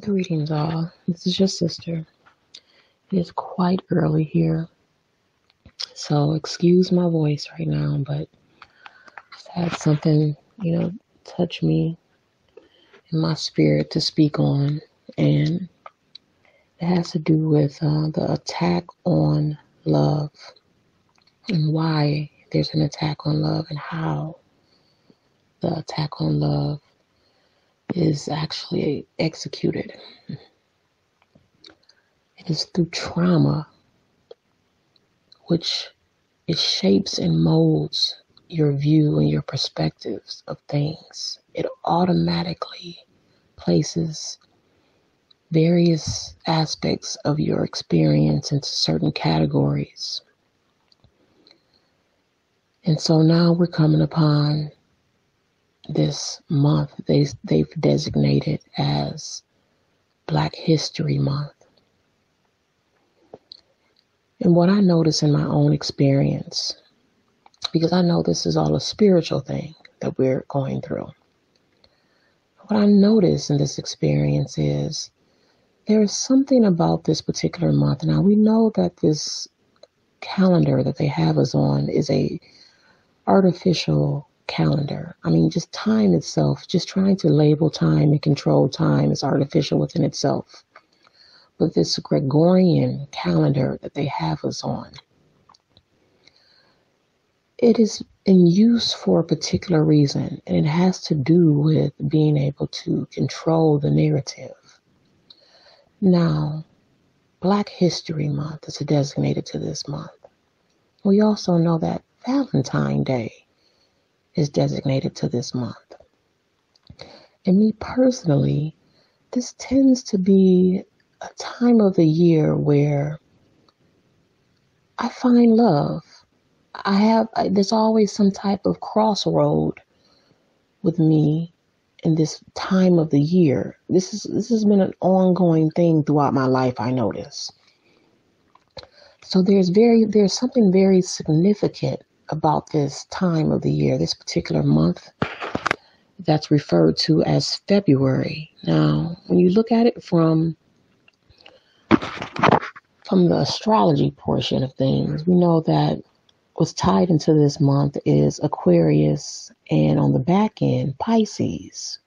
Greetings, all. This is your sister. It is quite early here, so excuse my voice right now, but just had something, you know, touch me in my spirit to speak on, and it has to do with uh, the attack on love and why there's an attack on love and how the attack on love is actually executed. It is through trauma, which it shapes and molds your view and your perspectives of things. It automatically places various aspects of your experience into certain categories. And so now we're coming upon this month they, they've designated as Black History Month. And what I notice in my own experience, because I know this is all a spiritual thing that we're going through, what I notice in this experience is there is something about this particular month. Now we know that this calendar that they have us on is a artificial calendar. I mean, just time itself, just trying to label time and control time is artificial within itself. But this Gregorian calendar that they have us on, it is in use for a particular reason, and it has to do with being able to control the narrative. Now, Black History Month is designated to this month. We also know that Valentine Day is designated to this month. And me personally, this tends to be a time of the year where I find love. I have, there's always some type of crossroad with me in this time of the year. This is this has been an ongoing thing throughout my life, I notice. So there's very there's something very significant about this time of the year, this particular month that's referred to as February. Now, when you look at it from from the astrology portion of things, we know that what's tied into this month is Aquarius and on the back end, Pisces.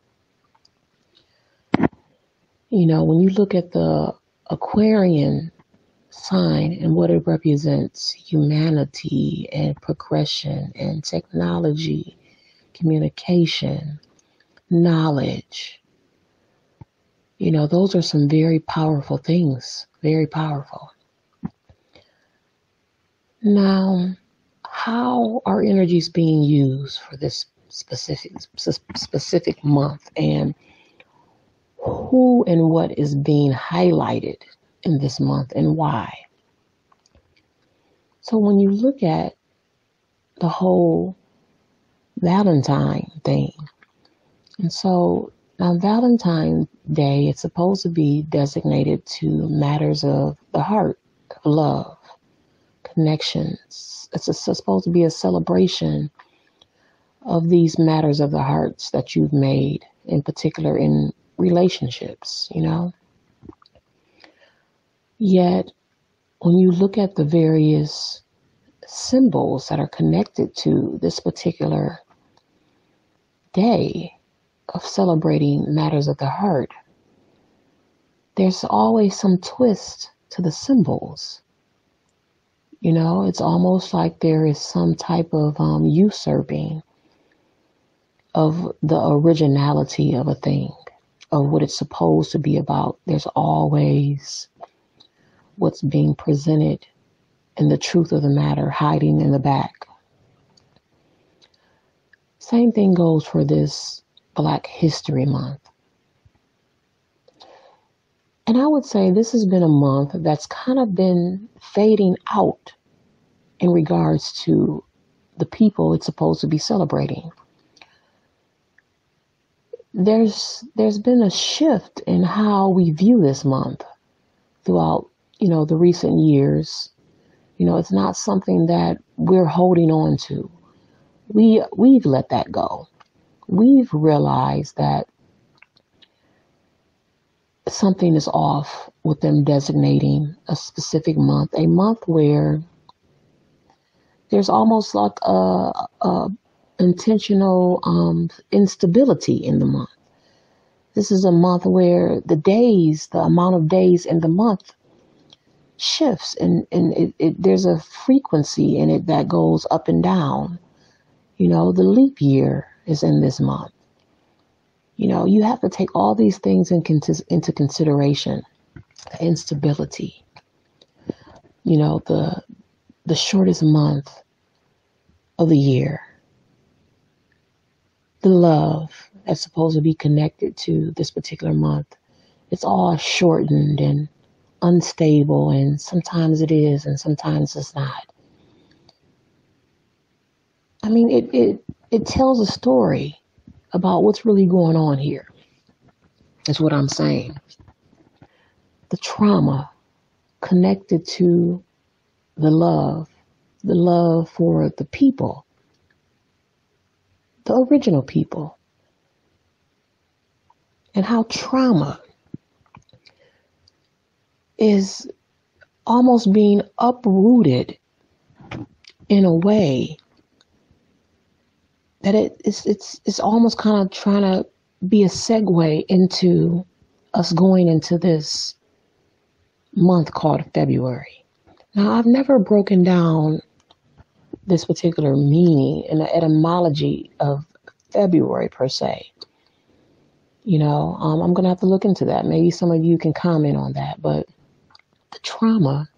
You know, when you look at the Aquarian sign and what it represents humanity and progression and technology, communication, knowledge. You know, those are some very powerful things, very powerful. Now, how are energies being used for this specific specific month and who and what is being highlighted in this month and why. So when you look at the whole Valentine thing, and so now Valentine's Day, it's supposed to be designated to matters of the heart, love, connections. It's, a, it's supposed to be a celebration of these matters of the hearts that you've made, in particular in relationships, you know? Yet, when you look at the various symbols that are connected to this particular day of celebrating matters of the heart, there's always some twist to the symbols. You know, it's almost like there is some type of um, usurping of the originality of a thing, of what it's supposed to be about. There's always what's being presented and the truth of the matter hiding in the back. Same thing goes for this Black History Month. And I would say this has been a month that's kind of been fading out in regards to the people it's supposed to be celebrating. There's there's been a shift in how we view this month throughout you know, the recent years. You know, it's not something that we're holding on to. We we've let that go. We've realized that something is off with them designating a specific month, a month where there's almost like a, a intentional um, instability in the month. This is a month where the days, the amount of days in the month shifts and, and it, it, there's a frequency in it that goes up and down. You know, the leap year is in this month. You know, you have to take all these things in, into consideration. The instability. You know, the the shortest month of the year. The love that's supposed to be connected to this particular month. It's all shortened and unstable, and sometimes it is, and sometimes it's not. I mean, it, it, it tells a story about what's really going on here. That's what I'm saying. The trauma connected to the love, the love for the people, the original people, and how trauma is almost being uprooted in a way that it, it's it's it's almost kind of trying to be a segue into us going into this month called February. Now I've never broken down this particular meaning and the etymology of February per se. You know, um, I'm gonna have to look into that. Maybe some of you can comment on that, but the trauma,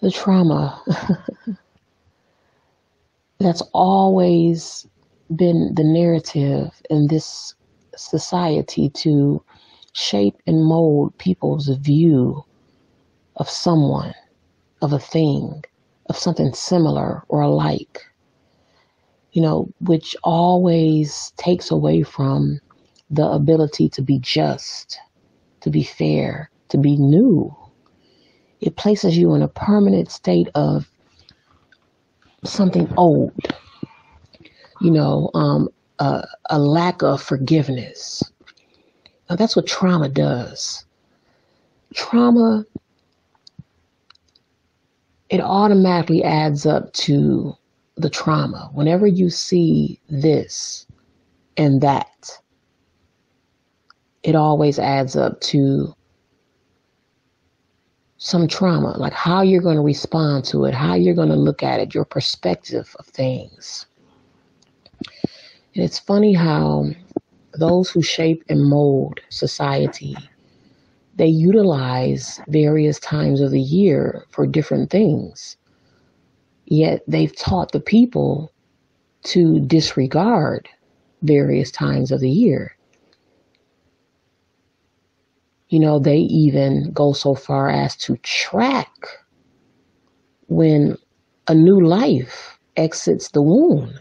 the trauma. That's always been the narrative in this society to shape and mold people's view of someone, of a thing, of something similar or alike, you know, which always takes away from the ability to be just, to be fair, to be new. It places you in a permanent state of something old, you know, um, a, a lack of forgiveness. Now, that's what trauma does. Trauma, it automatically adds up to the trauma. Whenever you see this and that, it always adds up to some trauma, like how you're going to respond to it, how you're going to look at it, your perspective of things. And it's funny how those who shape and mold society they utilize various times of the year for different things. Yet they've taught the people to disregard various times of the year. You know, they even go so far as to track when a new life exits the womb.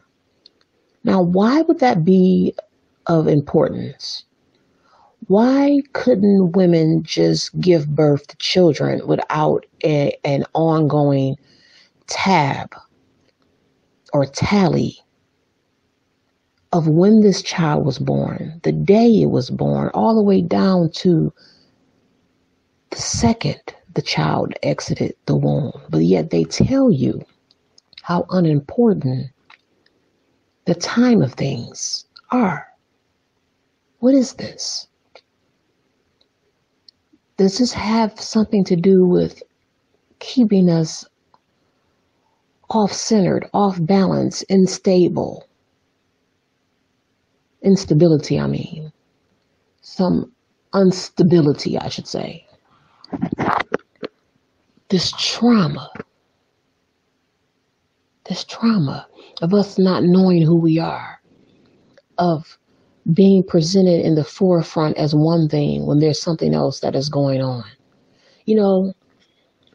Now, why would that be of importance? Why couldn't women just give birth to children without a, an ongoing tab or tally of when this child was born, the day it was born, all the way down to the second the child exited the womb. But yet they tell you how unimportant the time of things are. What is this? Does this have something to do with keeping us off centered, off balance, unstable? Instability, I mean. Some instability, I should say this trauma, this trauma of us not knowing who we are, of being presented in the forefront as one thing when there's something else that is going on. You know,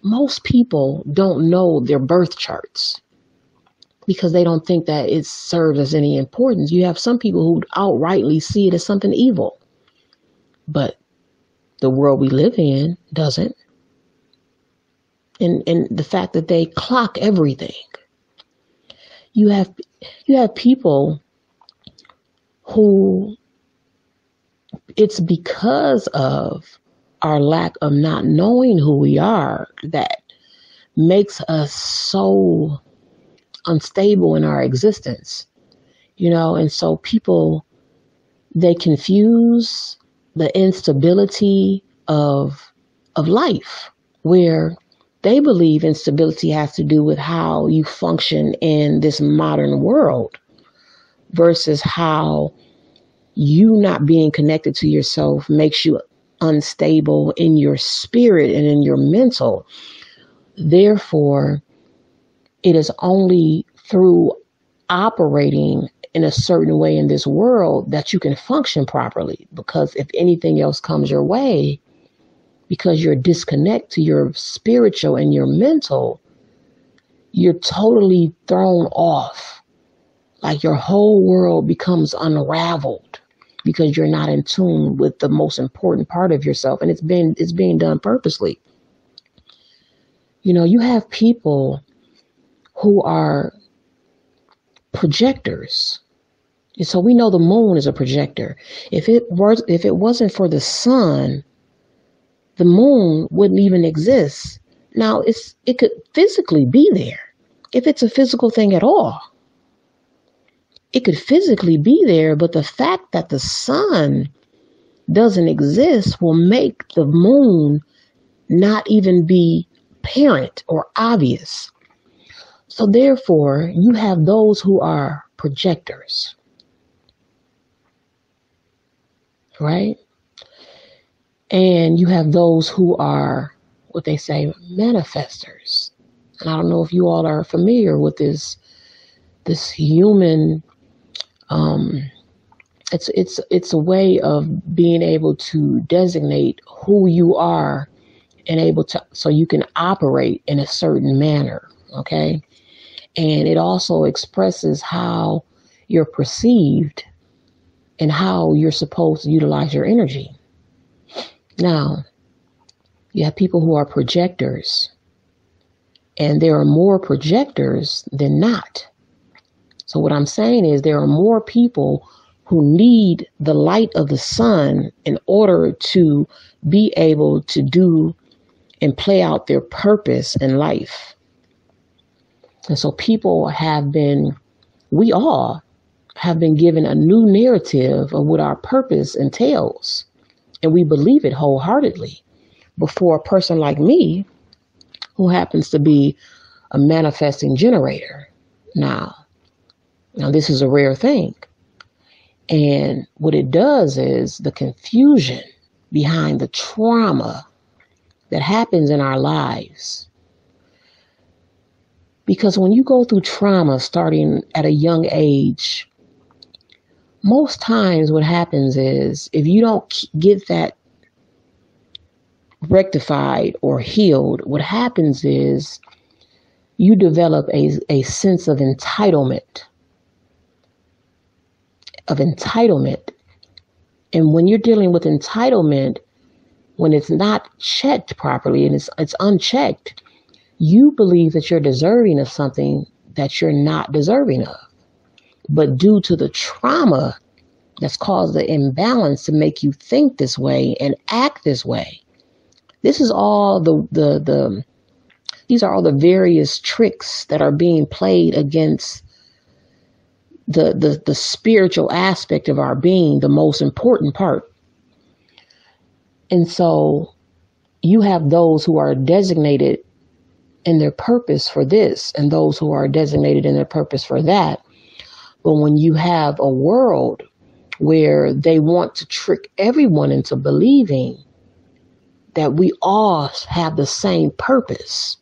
most people don't know their birth charts because they don't think that it serves as any importance. You have some people who outrightly see it as something evil, but the world we live in doesn't and and the fact that they clock everything. You have you have people who it's because of our lack of not knowing who we are that makes us so unstable in our existence. You know, and so people they confuse the instability of of life where they believe instability has to do with how you function in this modern world versus how you not being connected to yourself makes you unstable in your spirit and in your mental. Therefore, it is only through operating in a certain way in this world that you can function properly. Because if anything else comes your way, because you're disconnected to your spiritual and your mental, you're totally thrown off. Like your whole world becomes unraveled because you're not in tune with the most important part of yourself and it's been it's being done purposely you know you have people who are projectors so we know the moon is a projector. If it was if it wasn't for the sun the moon wouldn't even exist. Now it's it could physically be there if it's a physical thing at all. It could physically be there, but the fact that the sun doesn't exist will make the moon not even be apparent or obvious. So, therefore, you have those who are projectors, right? And you have those who are what they say manifestors. And I don't know if you all are familiar with this this human um, it's it's it's a way of being able to designate who you are and able to so you can operate in a certain manner okay and it also expresses how you're perceived and how you're supposed to utilize your energy now you have people who are projectors and there are more projectors than not so, what I'm saying is, there are more people who need the light of the sun in order to be able to do and play out their purpose in life. And so, people have been, we all have been given a new narrative of what our purpose entails. And we believe it wholeheartedly. Before a person like me, who happens to be a manifesting generator. Now, now, this is a rare thing. And what it does is the confusion behind the trauma that happens in our lives. Because when you go through trauma starting at a young age, most times what happens is if you don't get that rectified or healed, what happens is you develop a, a sense of entitlement of entitlement. And when you're dealing with entitlement, when it's not checked properly and it's it's unchecked, you believe that you're deserving of something that you're not deserving of. But due to the trauma that's caused the imbalance to make you think this way and act this way. This is all the the the these are all the various tricks that are being played against the, the, the spiritual aspect of our being, the most important part. And so you have those who are designated in their purpose for this and those who are designated in their purpose for that. But when you have a world where they want to trick everyone into believing that we all have the same purpose,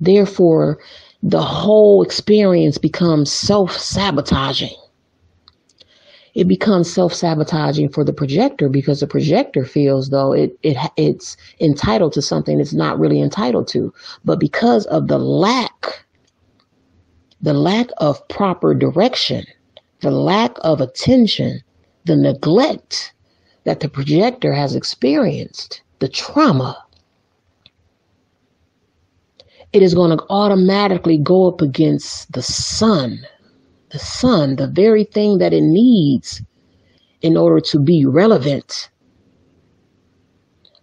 therefore, the whole experience becomes self sabotaging. It becomes self sabotaging for the projector because the projector feels though it, it it's entitled to something it's not really entitled to. But because of the lack, the lack of proper direction, the lack of attention, the neglect that the projector has experienced, the trauma, it is going to automatically go up against the sun. The sun, the very thing that it needs in order to be relevant.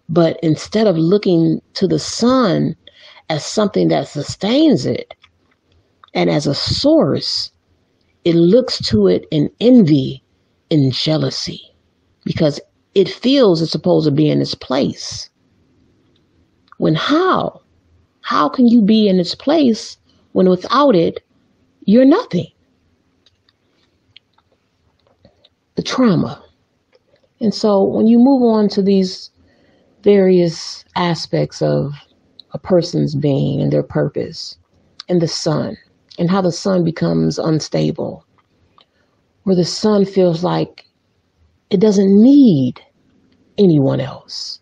But instead of looking to the sun as something that sustains it and as a source, it looks to it in envy and jealousy because it feels it's supposed to be in its place. When how? How can you be in its place when without it, you're nothing? The trauma. And so when you move on to these various aspects of a person's being and their purpose, and the sun, and how the sun becomes unstable, where the sun feels like it doesn't need anyone else.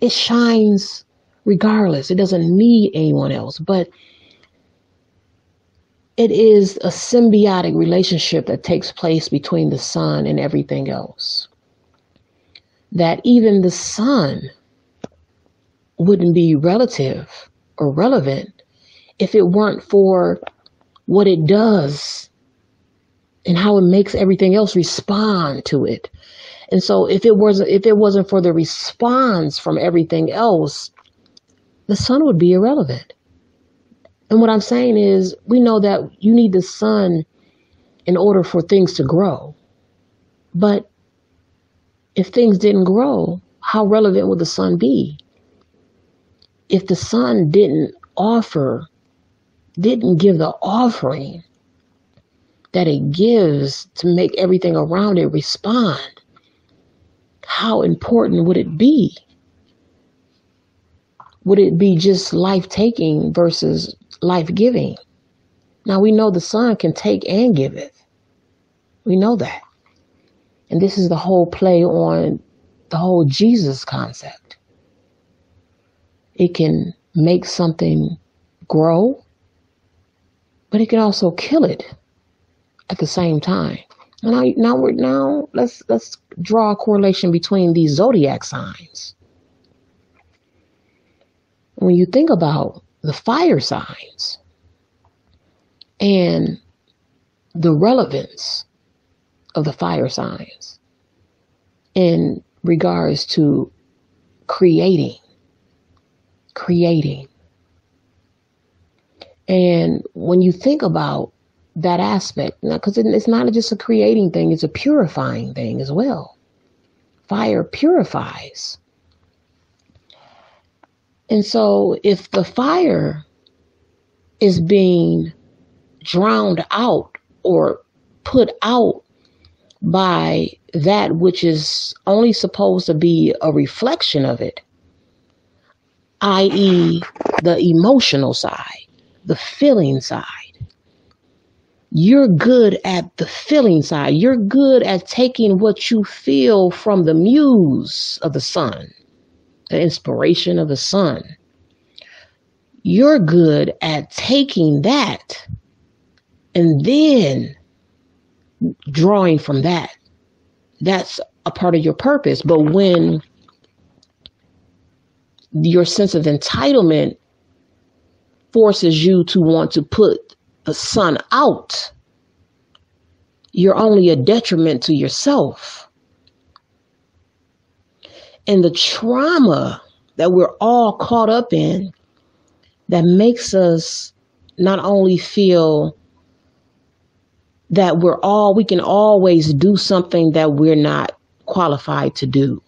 It shines regardless. It doesn't need anyone else, but it is a symbiotic relationship that takes place between the sun and everything else. That even the sun wouldn't be relative or relevant if it weren't for what it does and how it makes everything else respond to it. And so if it wasn't if it wasn't for the response from everything else, the sun would be irrelevant. And what I'm saying is we know that you need the sun in order for things to grow. But if things didn't grow, how relevant would the sun be? If the sun didn't offer, didn't give the offering that it gives to make everything around it respond, how important would it be? Would it be just life taking versus life giving? Now we know the sun can take and give it. We know that. And this is the whole play on the whole Jesus concept. It can make something grow, but it can also kill it at the same time. And Now, now we're now let's let's draw a correlation between these zodiac signs. When you think about the fire signs and the relevance of the fire signs in regards to creating, creating. And when you think about that aspect because it's not just a creating thing, it's a purifying thing as well. Fire purifies. And so if the fire is being drowned out or put out by that which is only supposed to be a reflection of it, i.e., the emotional side, the feeling side you're good at the feeling side. You're good at taking what you feel from the muse of the sun, the inspiration of the sun. You're good at taking that and then drawing from that. That's a part of your purpose. But when your sense of entitlement forces you to want to put the sun out, you're only a detriment to yourself. And the trauma that we're all caught up in that makes us not only feel that we're all, we can always do something that we're not qualified to do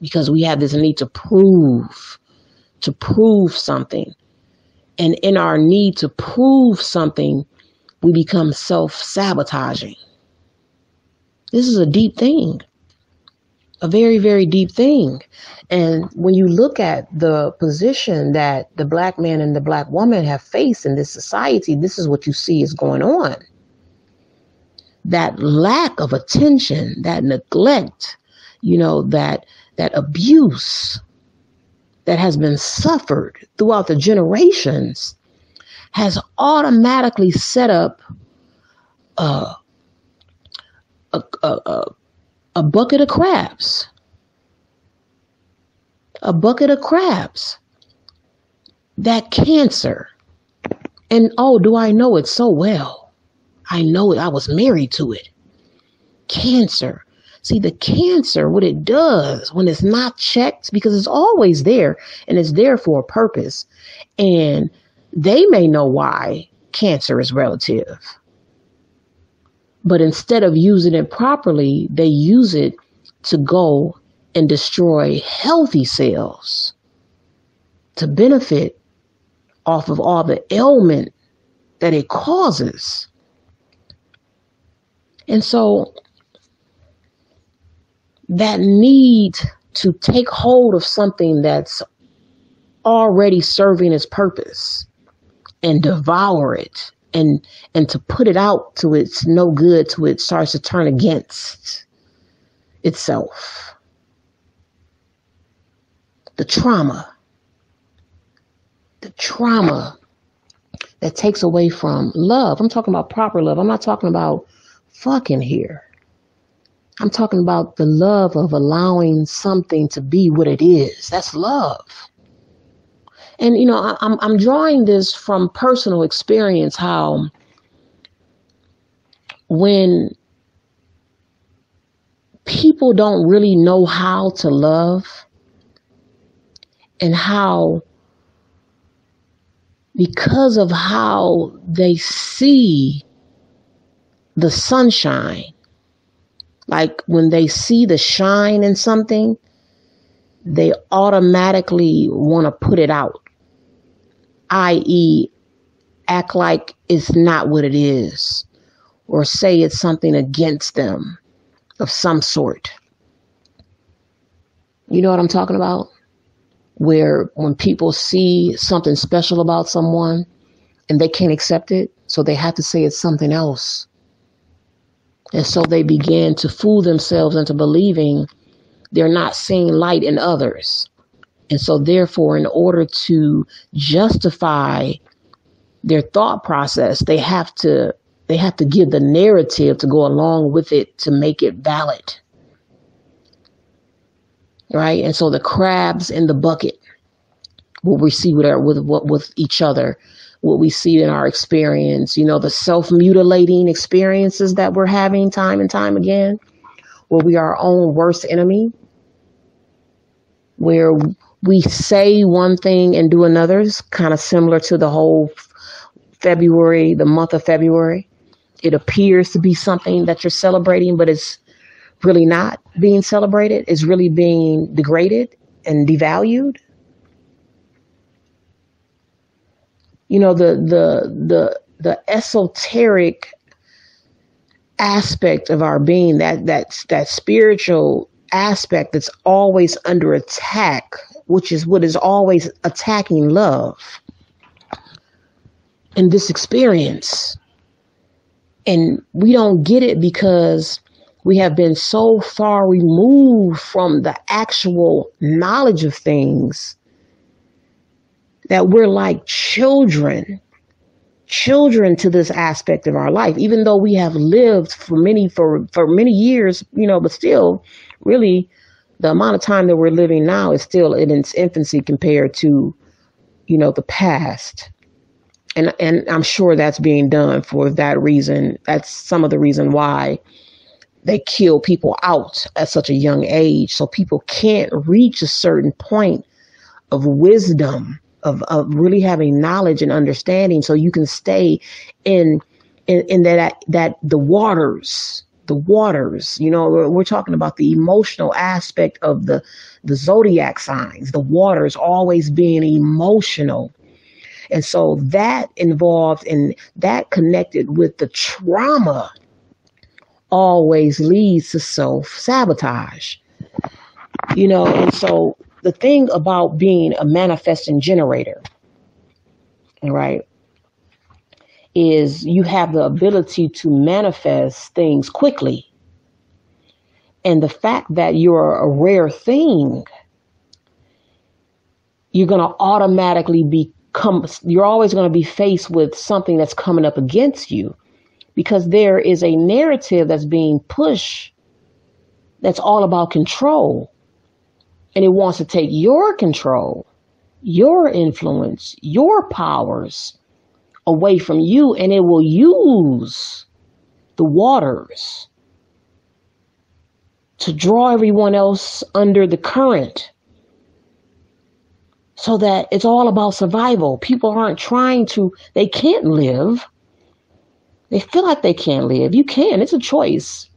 because we have this need to prove, to prove something. And in our need to prove something, we become self sabotaging. This is a deep thing, a very, very deep thing. And when you look at the position that the black man and the black woman have faced in this society, this is what you see is going on. That lack of attention, that neglect, you know, that that abuse that has been suffered throughout the generations has automatically set up uh, a, a, a, a bucket of crabs. A bucket of crabs. That cancer. And oh, do I know it so well? I know it. I was married to it. cancer. See, the cancer, what it does when it's not checked, because it's always there and it's there for a purpose. And they may know why cancer is relative. But instead of using it properly, they use it to go and destroy healthy cells to benefit off of all the ailment that it causes. And so that need to take hold of something that's already serving its purpose and devour it and and to put it out to its no good to it starts to turn against itself the trauma the trauma that takes away from love. I'm talking about proper love. I'm not talking about fucking here. I'm talking about the love of allowing something to be what it is. That's love. And you know, I, I'm I'm drawing this from personal experience. How when people don't really know how to love and how because of how they see the sunshine. Like when they see the shine in something, they automatically want to put it out, i.e., act like it's not what it is, or say it's something against them of some sort. You know what I'm talking about? where when people see something special about someone and they can't accept it, so they have to say it's something else. And so they begin to fool themselves into believing they're not seeing light in others. And so, therefore, in order to justify their thought process, they have to they have to give the narrative to go along with it to make it valid right? And so the crabs in the bucket, we see with with with each other, what we see in our experience, you know, the self mutilating experiences that we're having time and time again, where we are our own worst enemy, where we say one thing and do another, is kind of similar to the whole February, the month of February. It appears to be something that you're celebrating, but it's really not being celebrated, it's really being degraded and devalued. You know, the the the the esoteric aspect of our being, that that that spiritual aspect that's always under attack, which is what is always attacking love in this experience. And we don't get it because we have been so far removed from the actual knowledge of things that we're like children children to this aspect of our life even though we have lived for many for for many years you know but still really the amount of time that we're living now is still in its infancy compared to you know the past and and I'm sure that's being done for that reason that's some of the reason why they kill people out at such a young age. So people can't reach a certain point of wisdom, of, of really having knowledge and understanding. So you can stay in, in, in that, that the waters, the waters, you know, we're, we're talking about the emotional aspect of the, the zodiac signs, the waters always being emotional. And so that involved and that connected with the trauma always leads to self sabotage. You know, and so the thing about being a manifesting generator, right, is you have the ability to manifest things quickly. And the fact that you're a rare thing, you're going to automatically become, you're always going to be faced with something that's coming up against you because there is a narrative that's being pushed that's all about control. And it wants to take your control, your influence, your powers away from you, and it will use the waters to draw everyone else under the current so that it's all about survival. People aren't trying to, they can't live. They feel like they can't live. You can, it's a choice.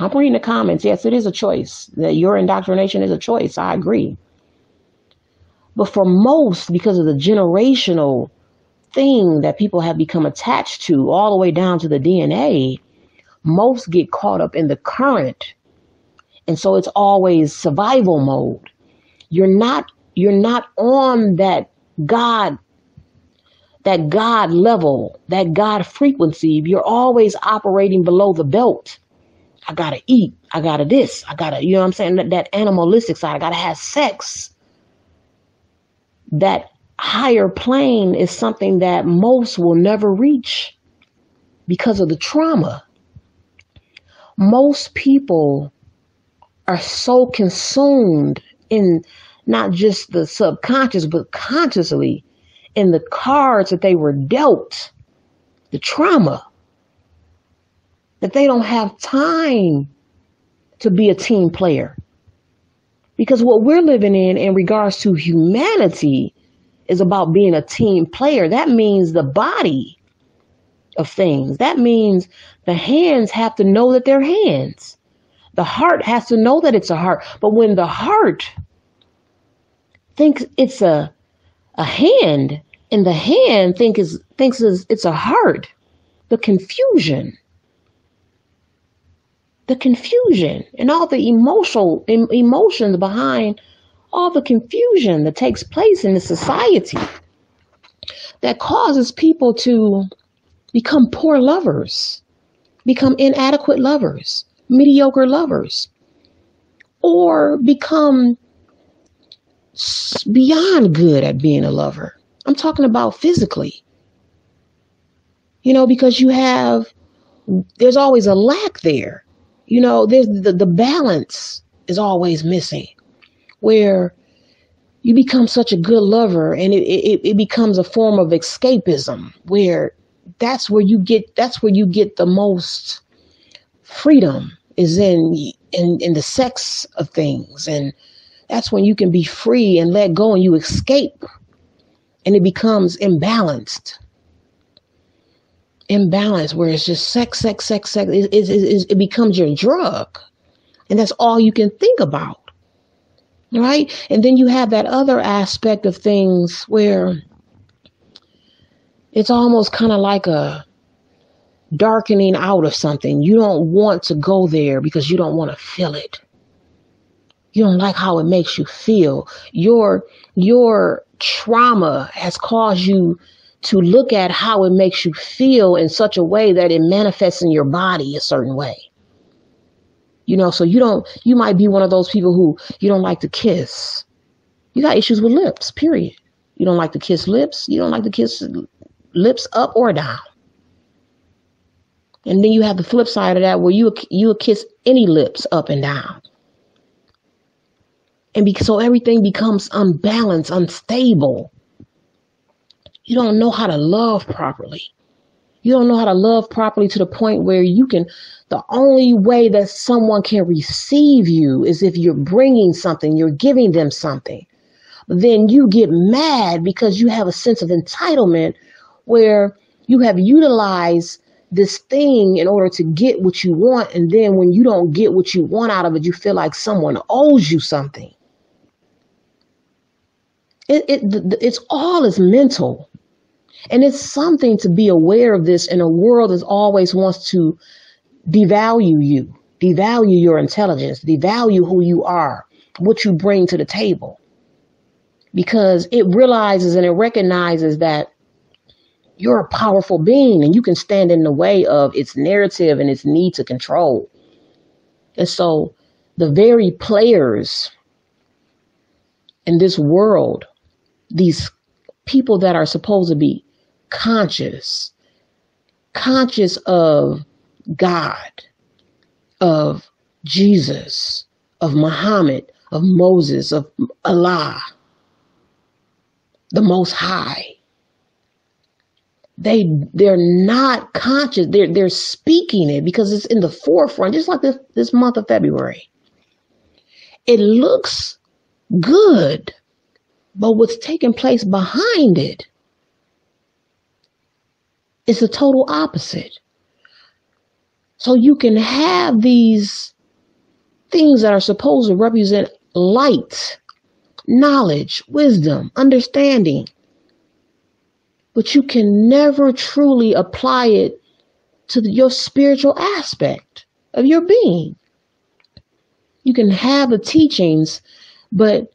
I'm reading the comments. Yes, it is a choice. That your indoctrination is a choice. I agree. But for most, because of the generational thing that people have become attached to, all the way down to the DNA, most get caught up in the current. And so it's always survival mode. You're not you're not on that God that God level, that God frequency. You're always operating below the belt. I gotta eat. I gotta this. I gotta, you know what I'm saying? That, that animalistic side. I gotta have sex. That higher plane is something that most will never reach because of the trauma. Most people are so consumed in not just the subconscious, but consciously in the cards that they were dealt, the trauma, that they don't have time to be a team player. Because what we're living in, in regards to humanity, is about being a team player. That means the body of things. That means the hands have to know that they're hands. The heart has to know that it's a heart. But when the heart thinks it's a a hand and the hand think is thinks it's a heart the confusion the confusion and all the emotional emotions behind all the confusion that takes place in the society that causes people to become poor lovers become inadequate lovers mediocre lovers or become beyond good at being a lover. I'm talking about physically. You know, because you have, there's always a lack there. You know, there's the, the balance is always missing where you become such a good lover and it, it, it becomes a form of escapism where that's where you get, that's where you get the most freedom is in, in, in the sex of things. And, that's when you can be free and let go and you escape and it becomes imbalanced imbalance where it's just sex sex sex sex. It, it, it, it becomes your drug. And that's all you can think about. Right? And then you have that other aspect of things where it's almost kind of like a darkening out of something. You don't want to go there because you don't want to feel it. You don't like how it makes you feel. Your your trauma has caused you to look at how it makes you feel in such a way that it manifests in your body a certain way. You know, so you don't you might be one of those people who you don't like to kiss. You got issues with lips, period. You don't like to kiss lips, you don't like to kiss lips up or down. And then you have the flip side of that where you you kiss any lips up and down and be, so everything becomes unbalanced, unstable. You don't know how to love properly. You don't know how to love properly to the point where you can, the only way that someone can receive you is if you're bringing something, you're giving them something. Then you get mad because you have a sense of entitlement where you have utilized this thing in order to get what you want. And then when you don't get what you want out of it, you feel like someone owes you something. It, it it's all is mental. And it's something to be aware of this in a world that always wants to devalue you, devalue your intelligence, devalue who you are, what you bring to the table. Because it realizes and it recognizes that you're a powerful being and you can stand in the way of its narrative and its need to control. And so the very players in this world these people that are supposed to be conscious, conscious of God, of Jesus, of Muhammad, of Moses, of Allah, the Most High. They they're not conscious. They're they're speaking it because it's in the forefront, just like this this month of February. it looks good, but what's taking place behind it is the total opposite. So you can have these things that are supposed to represent light, knowledge, wisdom, understanding, but you can never truly apply it to your spiritual aspect of your being. You can have the teachings, but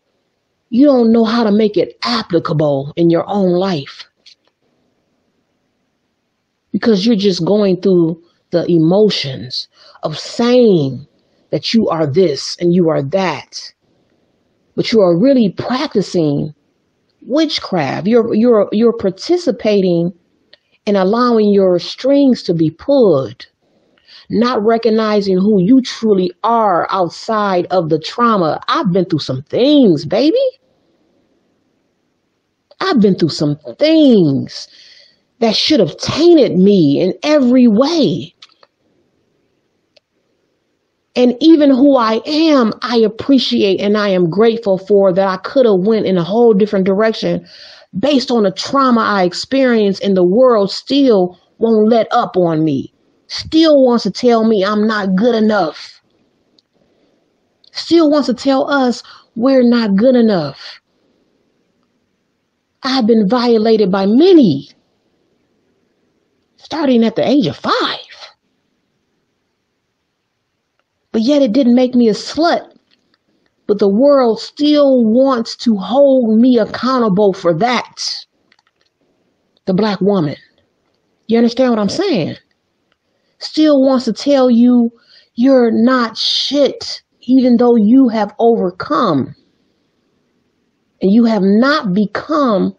you don't know how to make it applicable in your own life because you're just going through the emotions of saying that you are this and you are that but you are really practicing witchcraft. You're you're you're participating in allowing your strings to be pulled not recognizing who you truly are outside of the trauma. I've been through some things baby. I've been through some things that should have tainted me in every way. And even who I am, I appreciate and I am grateful for that I could have went in a whole different direction based on the trauma I experienced and the world still won't let up on me. Still wants to tell me I'm not good enough. Still wants to tell us we're not good enough. I've been violated by many starting at the age of five. But yet it didn't make me a slut. But the world still wants to hold me accountable for that. The black woman. You understand what I'm saying? Still wants to tell you you're not shit, even though you have overcome. And you have not become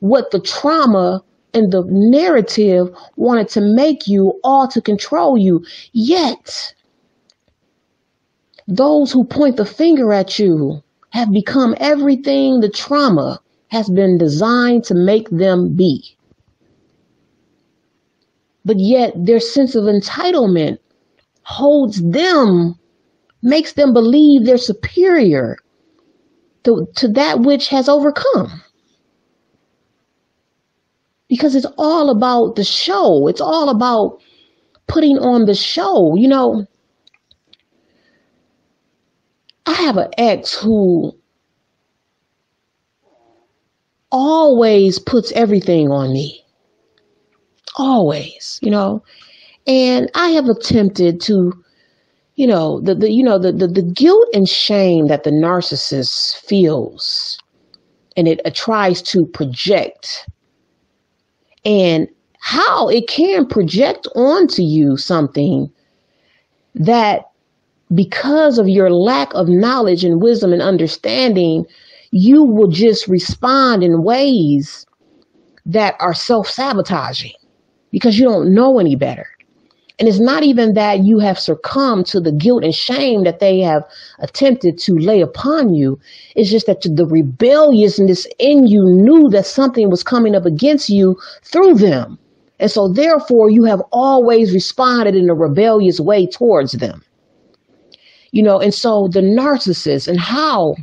what the trauma and the narrative wanted to make you all to control you. Yet, those who point the finger at you have become everything the trauma has been designed to make them be. But yet, their sense of entitlement holds them, makes them believe they're superior to, to that which has overcome because it's all about the show. It's all about putting on the show. You know, I have an ex who always puts everything on me. Always, you know. And I have attempted to, you know, the, the you know, the, the, the guilt and shame that the narcissist feels and it uh, tries to project and how it can project onto you something that because of your lack of knowledge and wisdom and understanding, you will just respond in ways that are self sabotaging because you don't know any better. And it's not even that you have succumbed to the guilt and shame that they have attempted to lay upon you. It's just that the rebelliousness in you knew that something was coming up against you through them. And so, therefore, you have always responded in a rebellious way towards them. You know, and so the narcissist and how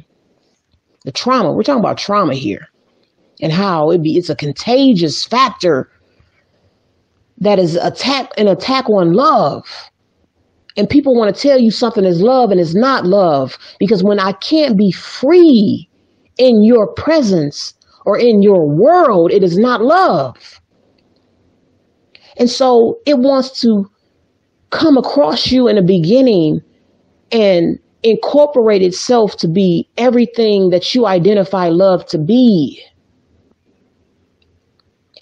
the trauma, we're talking about trauma here, and how it be it's a contagious factor that is attack an attack on love. And people want to tell you something is love and it's not love because when I can't be free in your presence or in your world, it is not love. And so it wants to come across you in the beginning and incorporate itself to be everything that you identify love to be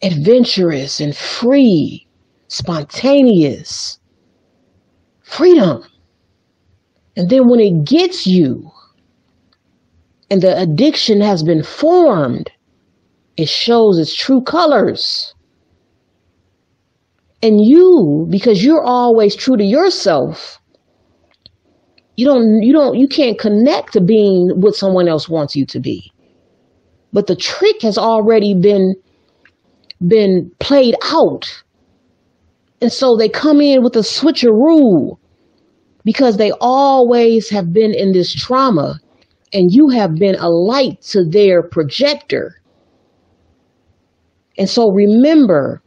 adventurous and free, spontaneous, freedom. And then when it gets you and the addiction has been formed, it shows its true colors. And you, because you're always true to yourself, you don't, you don't, you can't connect to being what someone else wants you to be. But the trick has already been been played out. And so they come in with a switcheroo because they always have been in this trauma and you have been a light to their projector. And so remember,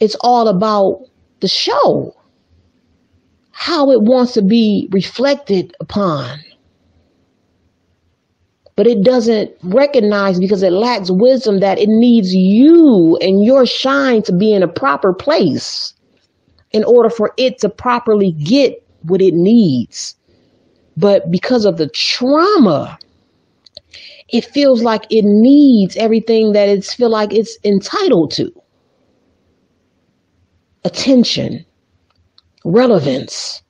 it's all about the show, how it wants to be reflected upon. But it doesn't recognize because it lacks wisdom that it needs you and your shine to be in a proper place in order for it to properly get what it needs. But because of the trauma, it feels like it needs everything that it's feel like it's entitled to. Attention, relevance.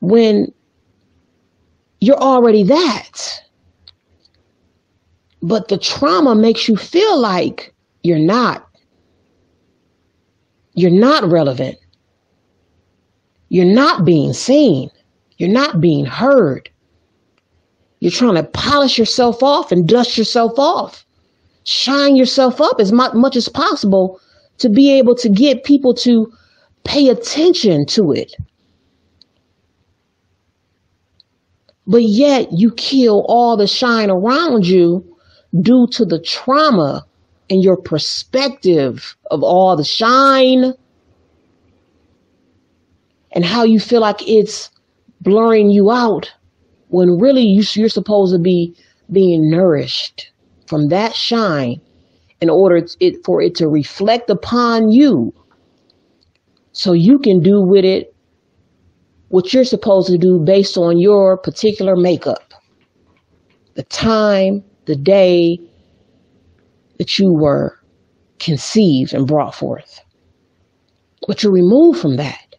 When you're already that. But the trauma makes you feel like you're not. You're not relevant. You're not being seen. You're not being heard. You're trying to polish yourself off and dust yourself off. Shine yourself up as much as possible to be able to get people to pay attention to it. But yet you kill all the shine around you due to the trauma and your perspective of all the shine and how you feel like it's blurring you out when really you, you're supposed to be being nourished from that shine in order it, for it to reflect upon you. So you can do with it what you're supposed to do based on your particular makeup the time the day that you were conceived and brought forth but you're removed from that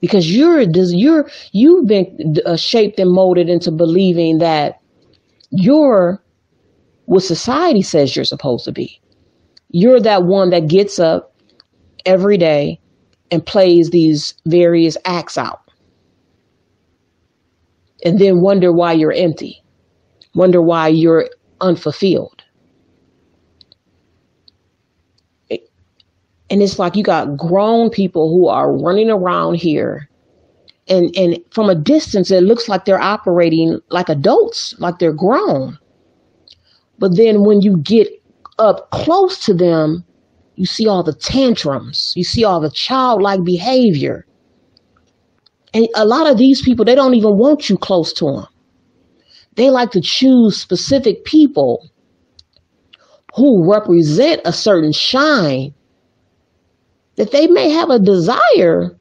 because you're you're you've been uh, shaped and molded into believing that you're what society says you're supposed to be. You're that one that gets up every day and plays these various acts out. And then wonder why you're empty. Wonder why you're unfulfilled. And it's like you got grown people who are running around here. And, and from a distance, it looks like they're operating like adults, like they're grown. But then when you get up close to them, you see all the tantrums, you see all the childlike behavior. And a lot of these people, they don't even want you close to them. They like to choose specific people who represent a certain shine that they may have a desire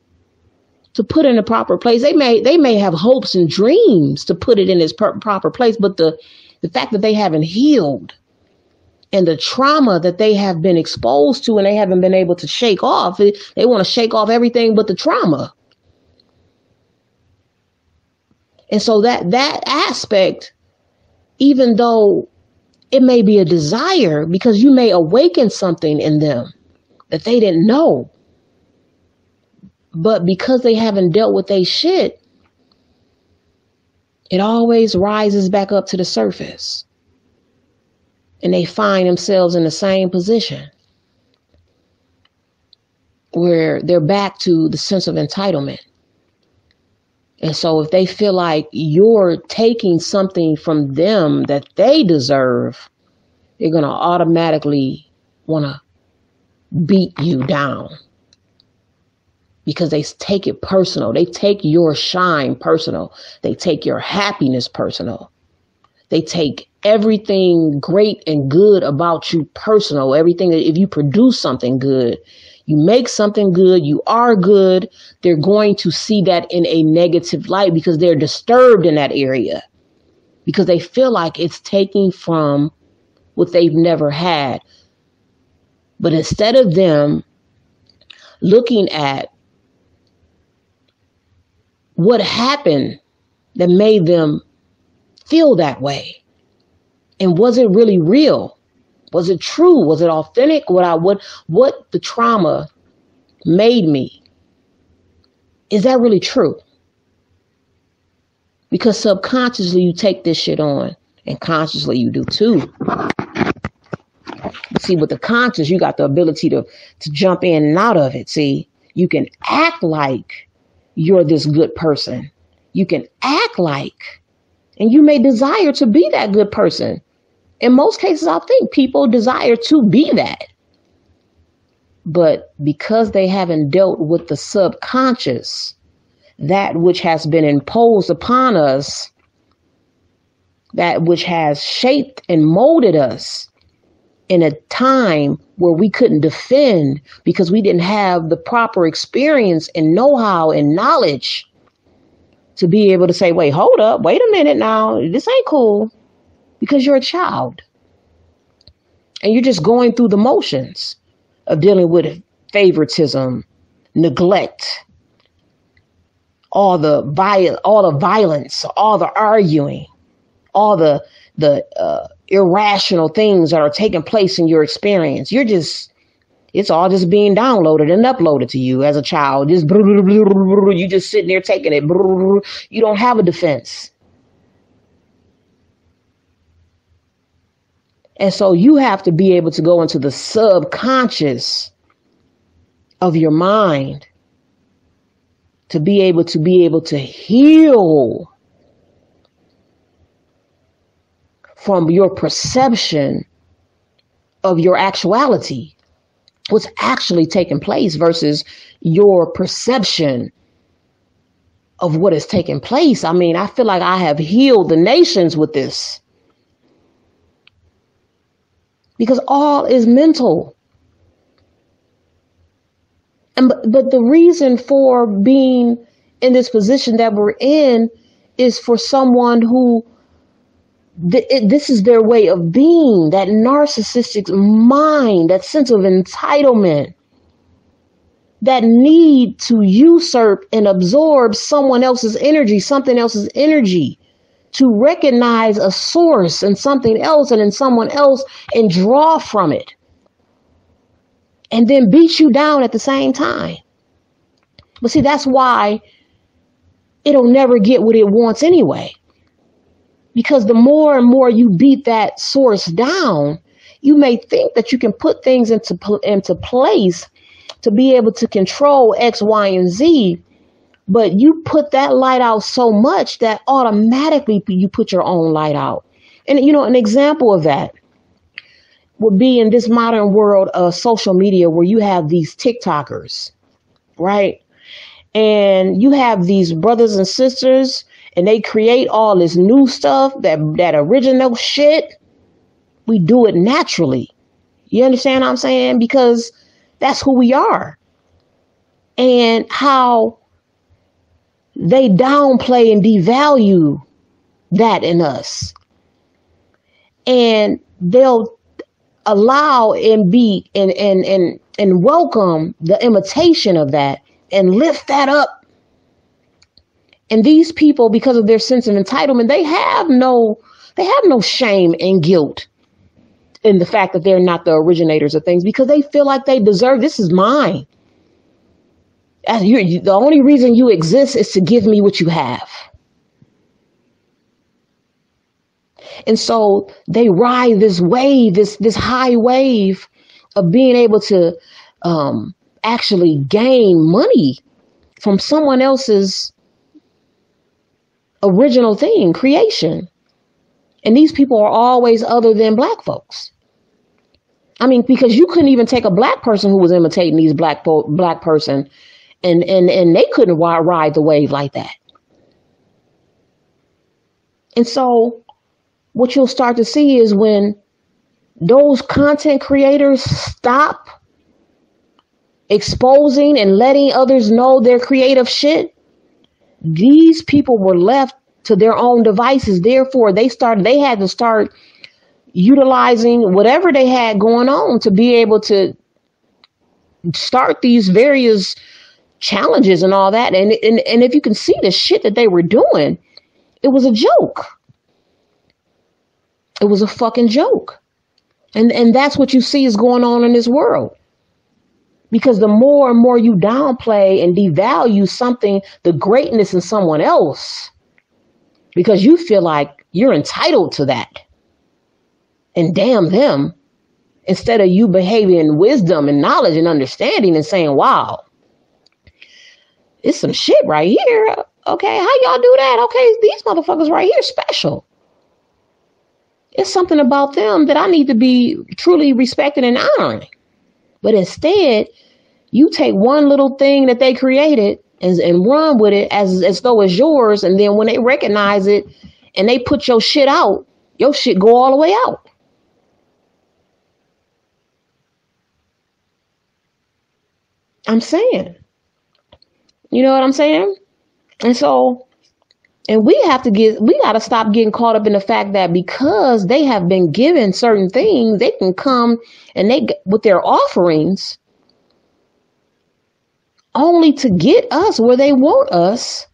to put in a proper place. They may they may have hopes and dreams to put it in its per- proper place, but the the fact that they haven't healed and the trauma that they have been exposed to and they haven't been able to shake off, they want to shake off everything but the trauma. And so that that aspect even though it may be a desire because you may awaken something in them that they didn't know. But because they haven't dealt with their shit, it always rises back up to the surface. And they find themselves in the same position where they're back to the sense of entitlement. And so if they feel like you're taking something from them that they deserve, they're going to automatically want to beat you down because they take it personal. They take your shine personal. They take your happiness personal. They take everything great and good about you personal. Everything that if you produce something good, you make something good, you are good, they're going to see that in a negative light because they're disturbed in that area because they feel like it's taking from what they've never had. But instead of them looking at what happened that made them feel that way, and was it really real? Was it true? Was it authentic? What I what what the trauma made me? Is that really true? Because subconsciously you take this shit on, and consciously you do too. See, with the conscious, you got the ability to to jump in and out of it. See, you can act like you're this good person. You can act like, and you may desire to be that good person. In most cases, I think people desire to be that. But because they haven't dealt with the subconscious, that which has been imposed upon us, that which has shaped and molded us in a time where we couldn't defend because we didn't have the proper experience and know how and knowledge to be able to say, wait, hold up, wait a minute now, this ain't cool because you're a child and you're just going through the motions of dealing with favoritism, neglect, all the viol- all the violence, all the arguing, all the the uh, irrational things that are taking place in your experience. You're just it's all just being downloaded and uploaded to you as a child. Just you just sitting there taking it. You don't have a defense. And so you have to be able to go into the subconscious of your mind to be able to be able to heal from your perception of your actuality what's actually taking place versus your perception of what is taking place. I mean i feel like i have healed the nations with this because all is mental. And but, but the reason for being in this position that we're in is for someone who th- it, this is their way of being, that narcissistic mind, that sense of entitlement, that need to usurp and absorb someone else's energy, something else's energy to recognize a source in something else and in someone else and draw from it and then beat you down at the same time. But see, that's why it'll never get what it wants anyway. Because the more and more you beat that source down, you may think that you can put things into, into place to be able to control X, Y, and Z but you put that light out so much that automatically you put your own light out. And you know, an example of that would be in this modern world of social media where you have these TikTokers, right? And you have these brothers and sisters and they create all this new stuff that that original shit. We do it naturally. You understand what I'm saying? Because that's who we are. And how they downplay and devalue that in us. And they'll allow and be and and and and welcome the imitation of that and lift that up. And these people, because of their sense of entitlement, they have no they have no shame and guilt in the fact that they're not the originators of things because they feel like they deserve this is mine the only reason you exist is to give me what you have. And so they ride this wave, this this high wave of being able to um, actually gain money from someone else's original thing, creation. And these people are always other than black folks. I mean, because you couldn't even take a black person who was imitating these black po- black person and and and they couldn't ride the wave like that. And so, what you'll start to see is when those content creators stop exposing and letting others know their creative shit, these people were left to their own devices. Therefore, they started. They had to start utilizing whatever they had going on to be able to start these various challenges and all that. And, and, and if you can see the shit that they were doing, it was a joke. It was a fucking joke. And, and that's what you see is going on in this world. Because the more and more you downplay and devalue something, the greatness in someone else, because you feel like you're entitled to that. And damn them, instead of you behaving in wisdom and knowledge and understanding and saying, wow, it's some shit right here. Okay, how y'all do that? Okay, these motherfuckers right here special. It's something about them that I need to be truly respecting and honoring. But instead, you take one little thing that they created and, and run with it as, as though it's yours. And then when they recognize it and they put your shit out, your shit go all the way out. I'm saying. You know what I'm saying? And so, and we have to get, we got to stop getting caught up in the fact that because they have been given certain things, they can come and they, with their offerings, only to get us where they want us.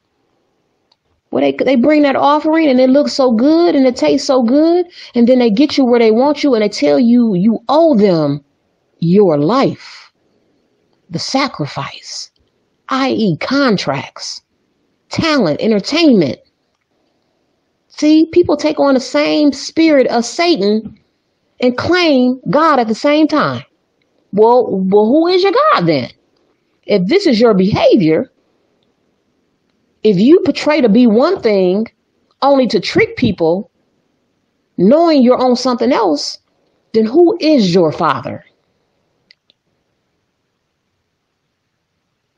Where they they bring that offering and it looks so good and it tastes so good, and then they get you where they want you and they tell you you owe them your life, the sacrifice, i.e., contracts, talent, entertainment. See, people take on the same spirit of Satan and claim God at the same time. Well, well, who is your God then? if this is your behavior, if you portray to be one thing only to trick people, knowing you're on something else, then who is your father?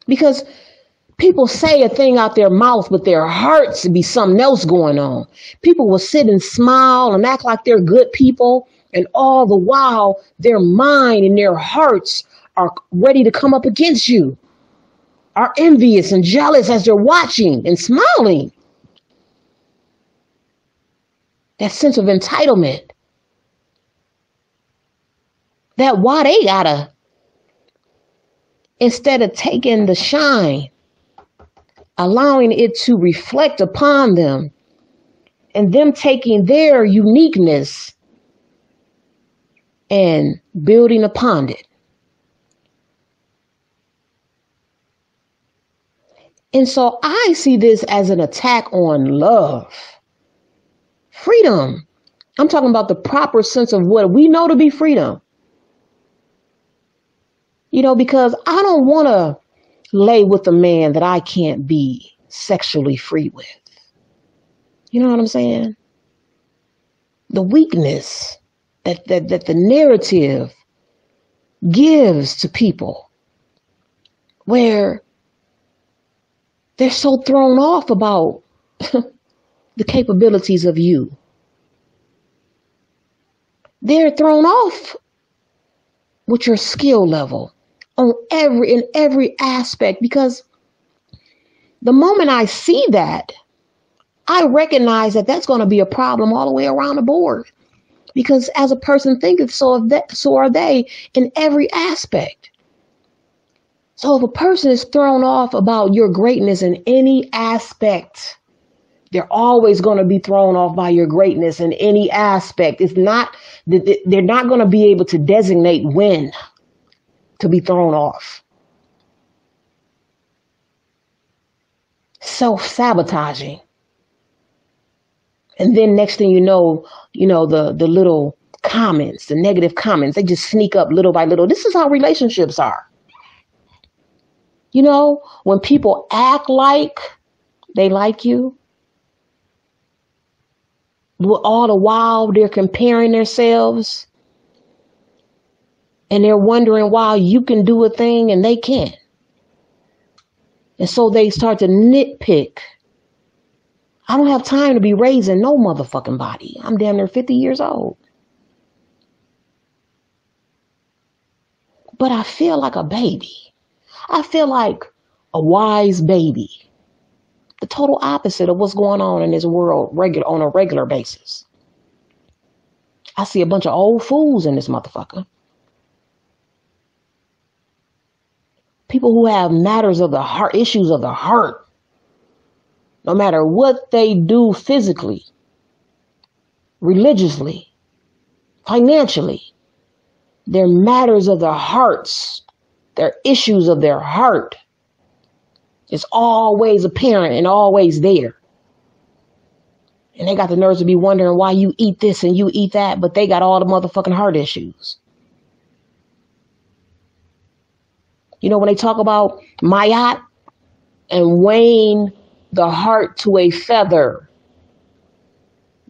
Because people say a thing out their mouth, but their hearts be something else going on. People will sit and smile and act like they're good people, and all the while their mind and their hearts are ready to come up against you, are envious and jealous as they're watching and smiling. That sense of entitlement. That why they gotta, instead of taking the shine, allowing it to reflect upon them, and them taking their uniqueness and building upon it. And so I see this as an attack on love, freedom. I'm talking about the proper sense of what we know to be freedom. You know, because I don't want to lay with a man that I can't be sexually free with. You know what I'm saying? The weakness that, that, that the narrative gives to people where they're so thrown off about the capabilities of you. They're thrown off with your skill level on every in every aspect because the moment I see that, I recognize that that's going to be a problem all the way around the board. Because as a person thinketh, so, that, so are they in every aspect. So if a person is thrown off about your greatness in any aspect, they're always going to be thrown off by your greatness in any aspect. It's not they're not going to be able to designate when to be thrown off. Self-sabotaging. And then next thing you know, you know, the the little comments, the negative comments, they just sneak up little by little. This is how relationships are. You know, when people act like they like you, all the while they're comparing themselves and they're wondering why you can do a thing and they can't. And so they start to nitpick. I don't have time to be raising no motherfucking body. I'm damn near 50 years old. But I feel like a baby. I feel like a wise baby. The total opposite of what's going on in this world regular on a regular basis. I see a bunch of old fools in this motherfucker. People who have matters of the heart, issues of the heart. No matter what they do physically, religiously, financially, they're matters of their hearts their issues of their heart is always apparent and always there. And they got the nerves to be wondering why you eat this and you eat that, but they got all the motherfucking heart issues. You know, when they talk about Ma'at, and wane the heart to a feather.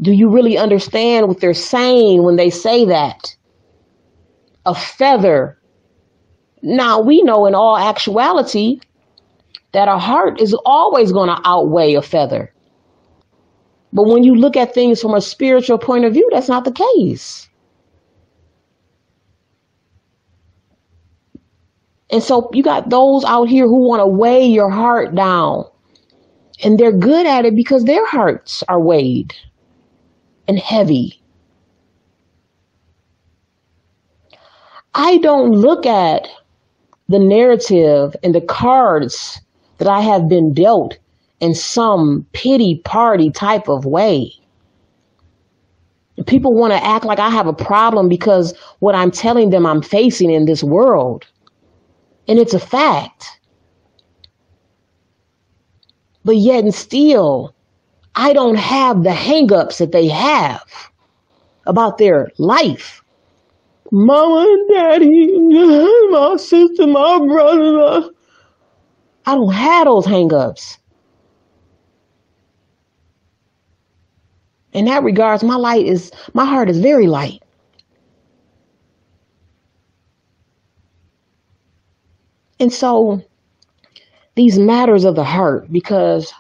Do you really understand what they're saying when they say that? A feather. Now, we know in all actuality that a heart is always going to outweigh a feather. But when you look at things from a spiritual point of view, that's not the case. And so you got those out here who want to weigh your heart down. And they're good at it because their hearts are weighed and heavy. I don't look at the narrative and the cards that I have been dealt in some pity party type of way. People want to act like I have a problem because what I'm telling them I'm facing in this world. And it's a fact. But yet and still, I don't have the hangups that they have about their life. Mama and daddy, my sister, my brother. I don't have those hangups. In that regards, my light is my heart is very light. And so these matters of the heart, because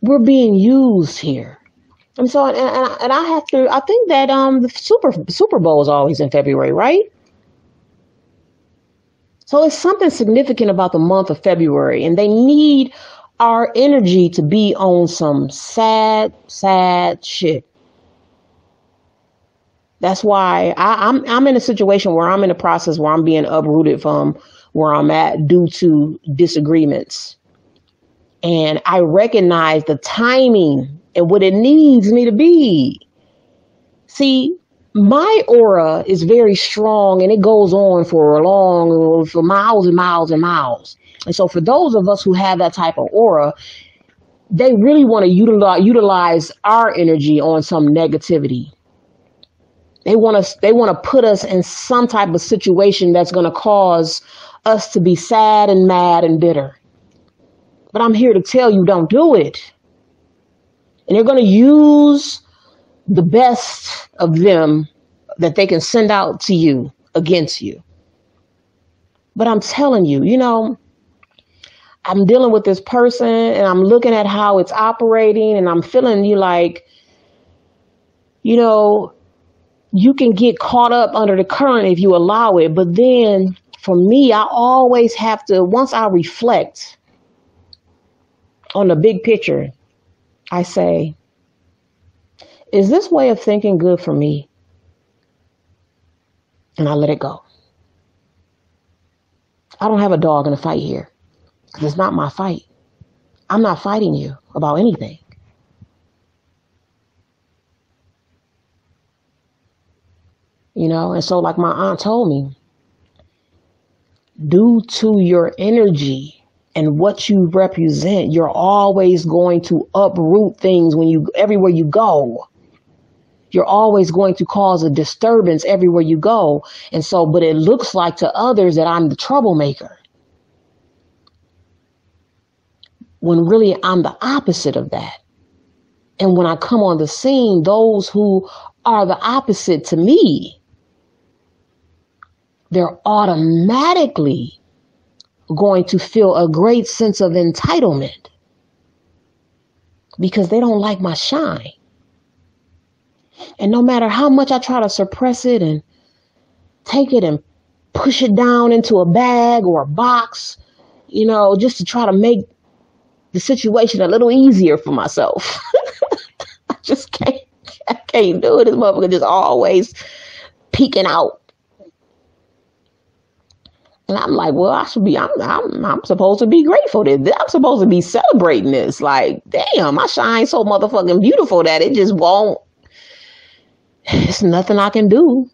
we're being used here. And so, and, and, I have to, I think that um the Super Super Bowl is always in February, right? So it's something significant about the month of February, and they need our energy to be on some sad, sad shit. That's why I, I'm, I'm in a situation where I'm in a process where I'm being uprooted from where I'm at due to disagreements. And I recognize the timing and what it needs me to be. See, my aura is very strong and it goes on for a long for miles and miles and miles. And so for those of us who have that type of aura, they really want to utilize utilize our energy on some negativity. They want us they want to put us in some type of situation that's going to cause us to be sad and mad and bitter. But I'm here to tell you don't do it. And they're going to use the best of them that they can send out to you against you. But I'm telling you, you know, I'm dealing with this person and I'm looking at how it's operating and I'm feeling you like, you know, you can get caught up under the current if you allow it. But then for me, I always have to, once I reflect on the big picture, I say, is this way of thinking good for me? And I let it go. I don't have a dog in a fight here. It's not my fight. I'm not fighting you about anything. You know, and so like my aunt told me, due to your energy and what you represent, you're always going to uproot things when you everywhere you go. You're always going to cause a disturbance everywhere you go. And so, but it looks like to others that I'm the troublemaker. when really I'm the opposite of that. And when I come on the scene, those who are the opposite to me, they're automatically going to feel a great sense of entitlement because they don't like my shine. And no matter how much I try to suppress it and take it and push it down into a bag or a box, you know, just to try to make the situation a little easier for myself. I just can't, I can't do it. This motherfucker just always peeking out. And I'm like, well, I should be, I'm, I'm, I'm supposed to be grateful that I'm supposed to be celebrating this. Like, damn, I shine so motherfucking beautiful that it just won't, it's nothing I can do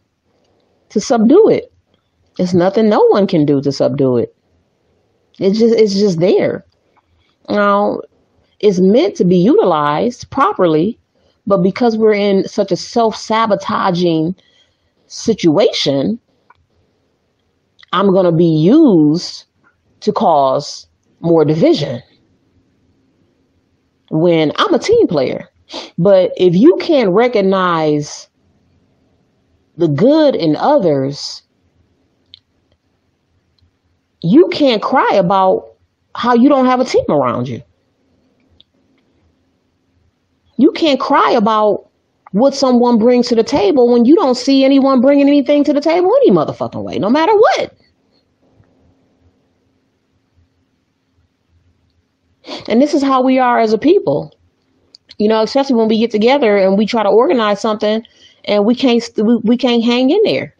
to subdue it. It's nothing no one can do to subdue it. It's just, it's just there now it's meant to be utilized properly, but because we're in such a self sabotaging situation, I'm going to be used to cause more division. When I'm a team player, but if you can't recognize the good in others, you can't cry about how you don't have a team around you. You can't cry about what someone brings to the table when you don't see anyone bringing anything to the table any motherfucking way, no matter what. And this is how we are as a people. You know, especially when we get together and we try to organize something and we can't we can't hang in there.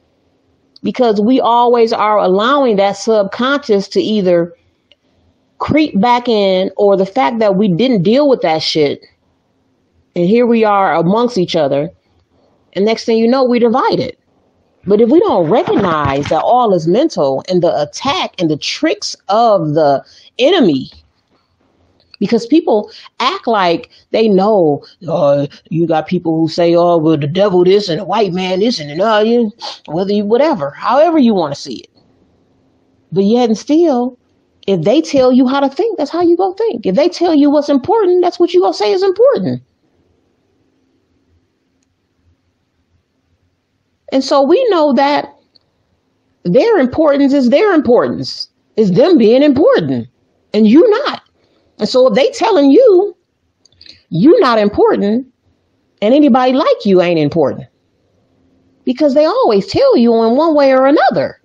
Because we always are allowing that subconscious to either creep back in or the fact that we didn't deal with that shit. And here we are amongst each other. And next thing you know, we divided. But if we don't recognize that all is mental and the attack and the tricks of the enemy because people act like they know. Uh, you got people who say, "Oh, well, the devil this and the white man this and uh, you, whether you whatever, however you want to see it." But yet and still, if they tell you how to think, that's how you go think. If they tell you what's important, that's what you gonna say is important. And so we know that their importance is their importance. Is them being important. And you not. And so if they telling you you not important and anybody like you ain't important. Because they always tell you in one way or another.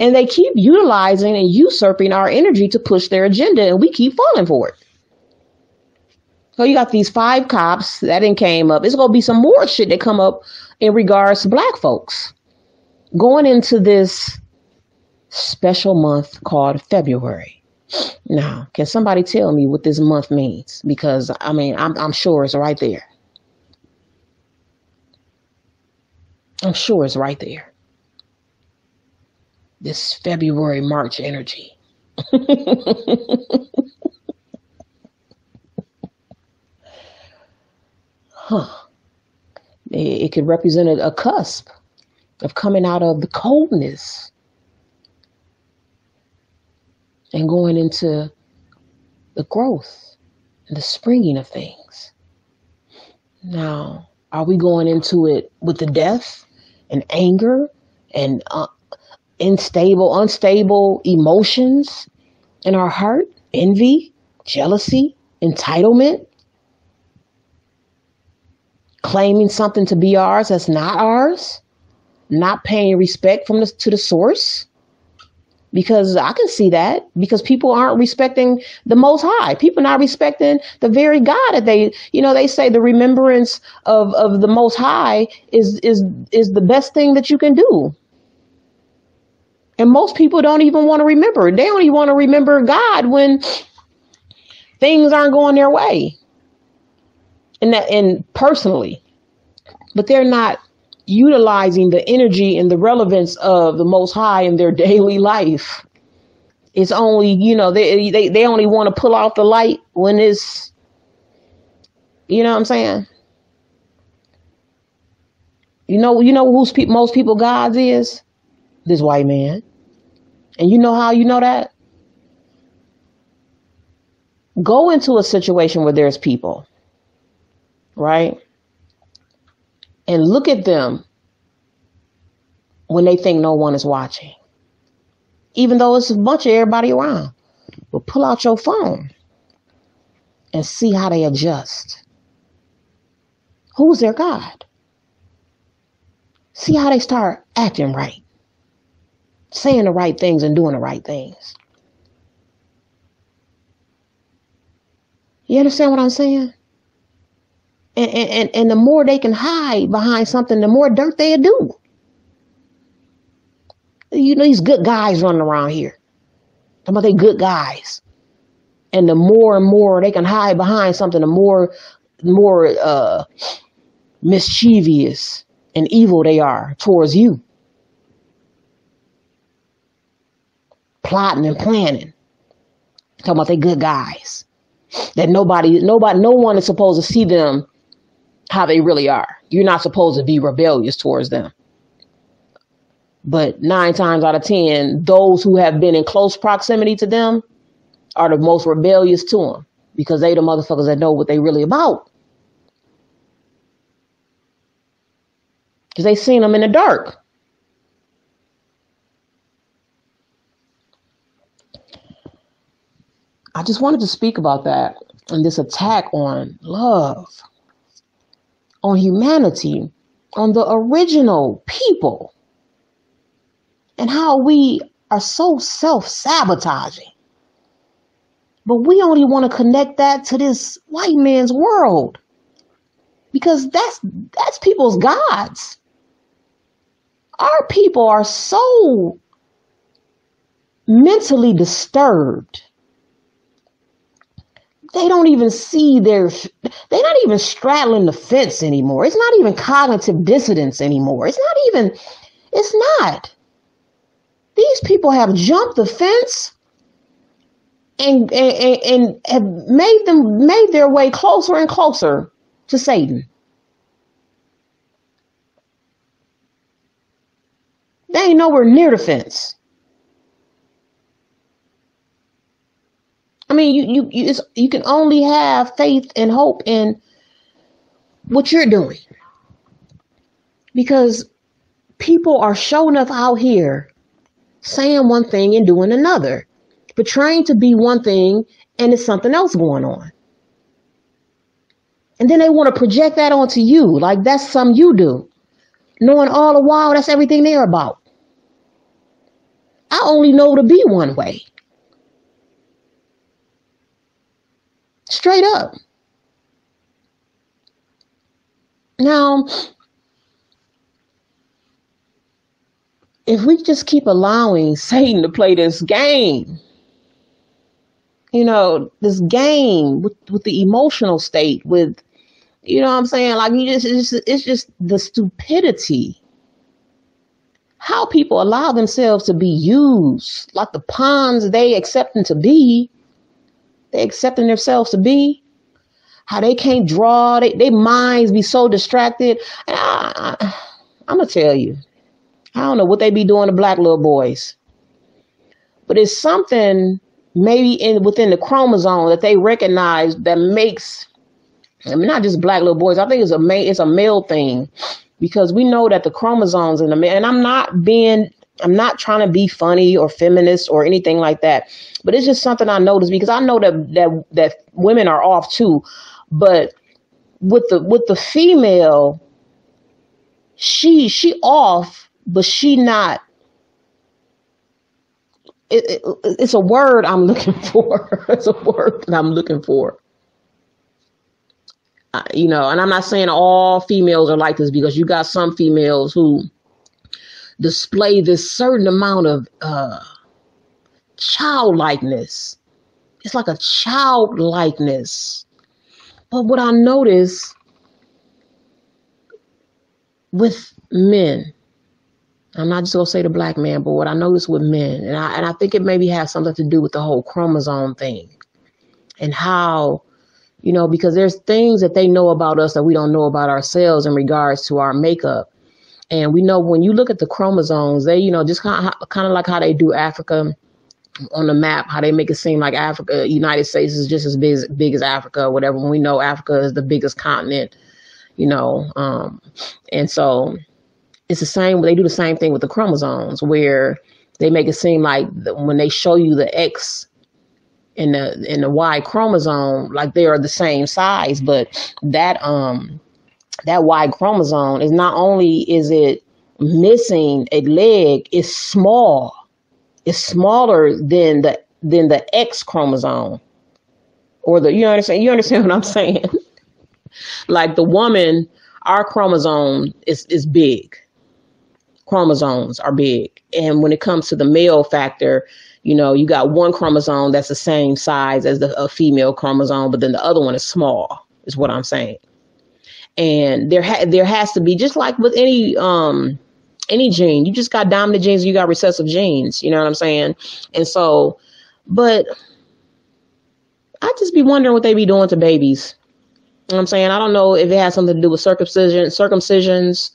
And they keep utilizing and usurping our energy to push their agenda and we keep falling for it. So you got these five cops that didn't came up. It's gonna be some more shit that come up in regards to black folks. Going into this special month called February. Now, can somebody tell me what this month means? Because I mean, I'm, I'm sure it's right there. I'm sure it's right there. This February, March energy. huh. It, could represent a, a cusp of coming out of the coldness and going into the growth and the springing of things. Now, are we going into it with the death and anger and uh, unstable, unstable emotions in our heart? Envy, jealousy, entitlement, claiming something to be ours that's not ours, not paying respect from the, to the source because I can see that because people aren't respecting the most high. People not respecting the very God that they, you know, they say the remembrance of, of the most high is, is, is the best thing that you can do. And most people don't even want to remember. They only want to remember God when things aren't going their way. And that, and personally, but they're not utilizing the energy and the relevance of the most high in their daily life. It's only you know they they, they only want to pull off the light when it's you know what i'm saying? You know you know who's pe- most people gods is? This white man. And you know how you know that? Go into a situation where there's people right and look at them when they think no one is watching. Even though it's a bunch of everybody around. But pull out your phone and see how they adjust. Who's their God? See how they start acting right, saying the right things and doing the right things. You understand what I'm saying? And, and, and the more they can hide behind something, the more dirt they do. You know, these good guys running around here. Talking about they good guys. And the more and more they can hide behind something, the more more uh mischievous and evil they are towards you. Plotting and planning. Talking about they good guys. That nobody nobody no one is supposed to see them how they really are. You're not supposed to be rebellious towards them. But nine times out of ten, those who have been in close proximity to them are the most rebellious to them because they the motherfuckers that know what they really about. Because they seen them in the dark. I just wanted to speak about that and this attack on love, on humanity, on the original people, and how we are so self sabotaging. But we only want to connect that to this white man's world because that's that's people's gods. Our people are so mentally disturbed they don't even see their they're not even straddling the fence anymore. It's not even cognitive dissonance anymore. It's not even it's not. These people have jumped the fence and and, and have made them made their way closer and closer to satan. They ain't nowhere near the fence I mean, you you you, you can only have faith and hope in what you're doing because people are showing up out here saying one thing and doing another, portraying to be one thing and it's something else going on. And then they want to project that onto you, like that's something you do, knowing all the while that's everything they're about. I only know to be one way. Straight up. Now, if we just keep allowing Satan to play this game, you know, this game with, with the emotional state, with, you know what I'm saying? Like, you just, it's just, it's just the stupidity. How people allow themselves to be used like the pawns they accept them to be they accepting themselves to be, how they can't draw, they, their minds be so distracted. I, I, I'm gonna tell you, I don't know what they be doing to black little boys, but it's something maybe in within the chromosome that they recognize that makes I mean, not just black little boys. I think it's a it's a male thing because we know that the chromosomes in the man. And I'm not being I'm not trying to be funny or feminist or anything like that, but it's just something I noticed because I know that that that women are off too, but with the with the female, she she off, but she not. It, it, it's a word I'm looking for. it's a word that I'm looking for. Uh, you know, and I'm not saying all females are like this because you got some females who display this certain amount of uh, childlikeness. It's like a childlikeness. But what I notice with men, I'm not just gonna say the black man, but what I notice with men, and I and I think it maybe has something to do with the whole chromosome thing, and how, you know, because there's things that they know about us that we don't know about ourselves in regards to our makeup, and we know when you look at the chromosomes, they, you know, just kind of, kind of like how they do Africa on the map, how they make it seem like Africa, United States is just as big as, big as Africa or whatever. When we know Africa is the biggest continent, you know, um, and so it's the same. They do the same thing with the chromosomes, where they make it seem like when they show you the X and the and the Y chromosome, like they are the same size, but that um that Y chromosome is not only is it missing a leg, it's small. It's smaller than the than the X chromosome. Or the you understand you understand what I'm saying? like the woman, our chromosome is is big. Chromosomes are big. And when it comes to the male factor, you know, you got one chromosome that's the same size as the a female chromosome, but then the other one is small, is what I'm saying and there ha- there has to be just like with any um any gene you just got dominant genes you got recessive genes you know what i'm saying? And so but i just be wondering what they be doing to babies. You know i'm saying? I don't know if it has something to do with circumcision circumcisions.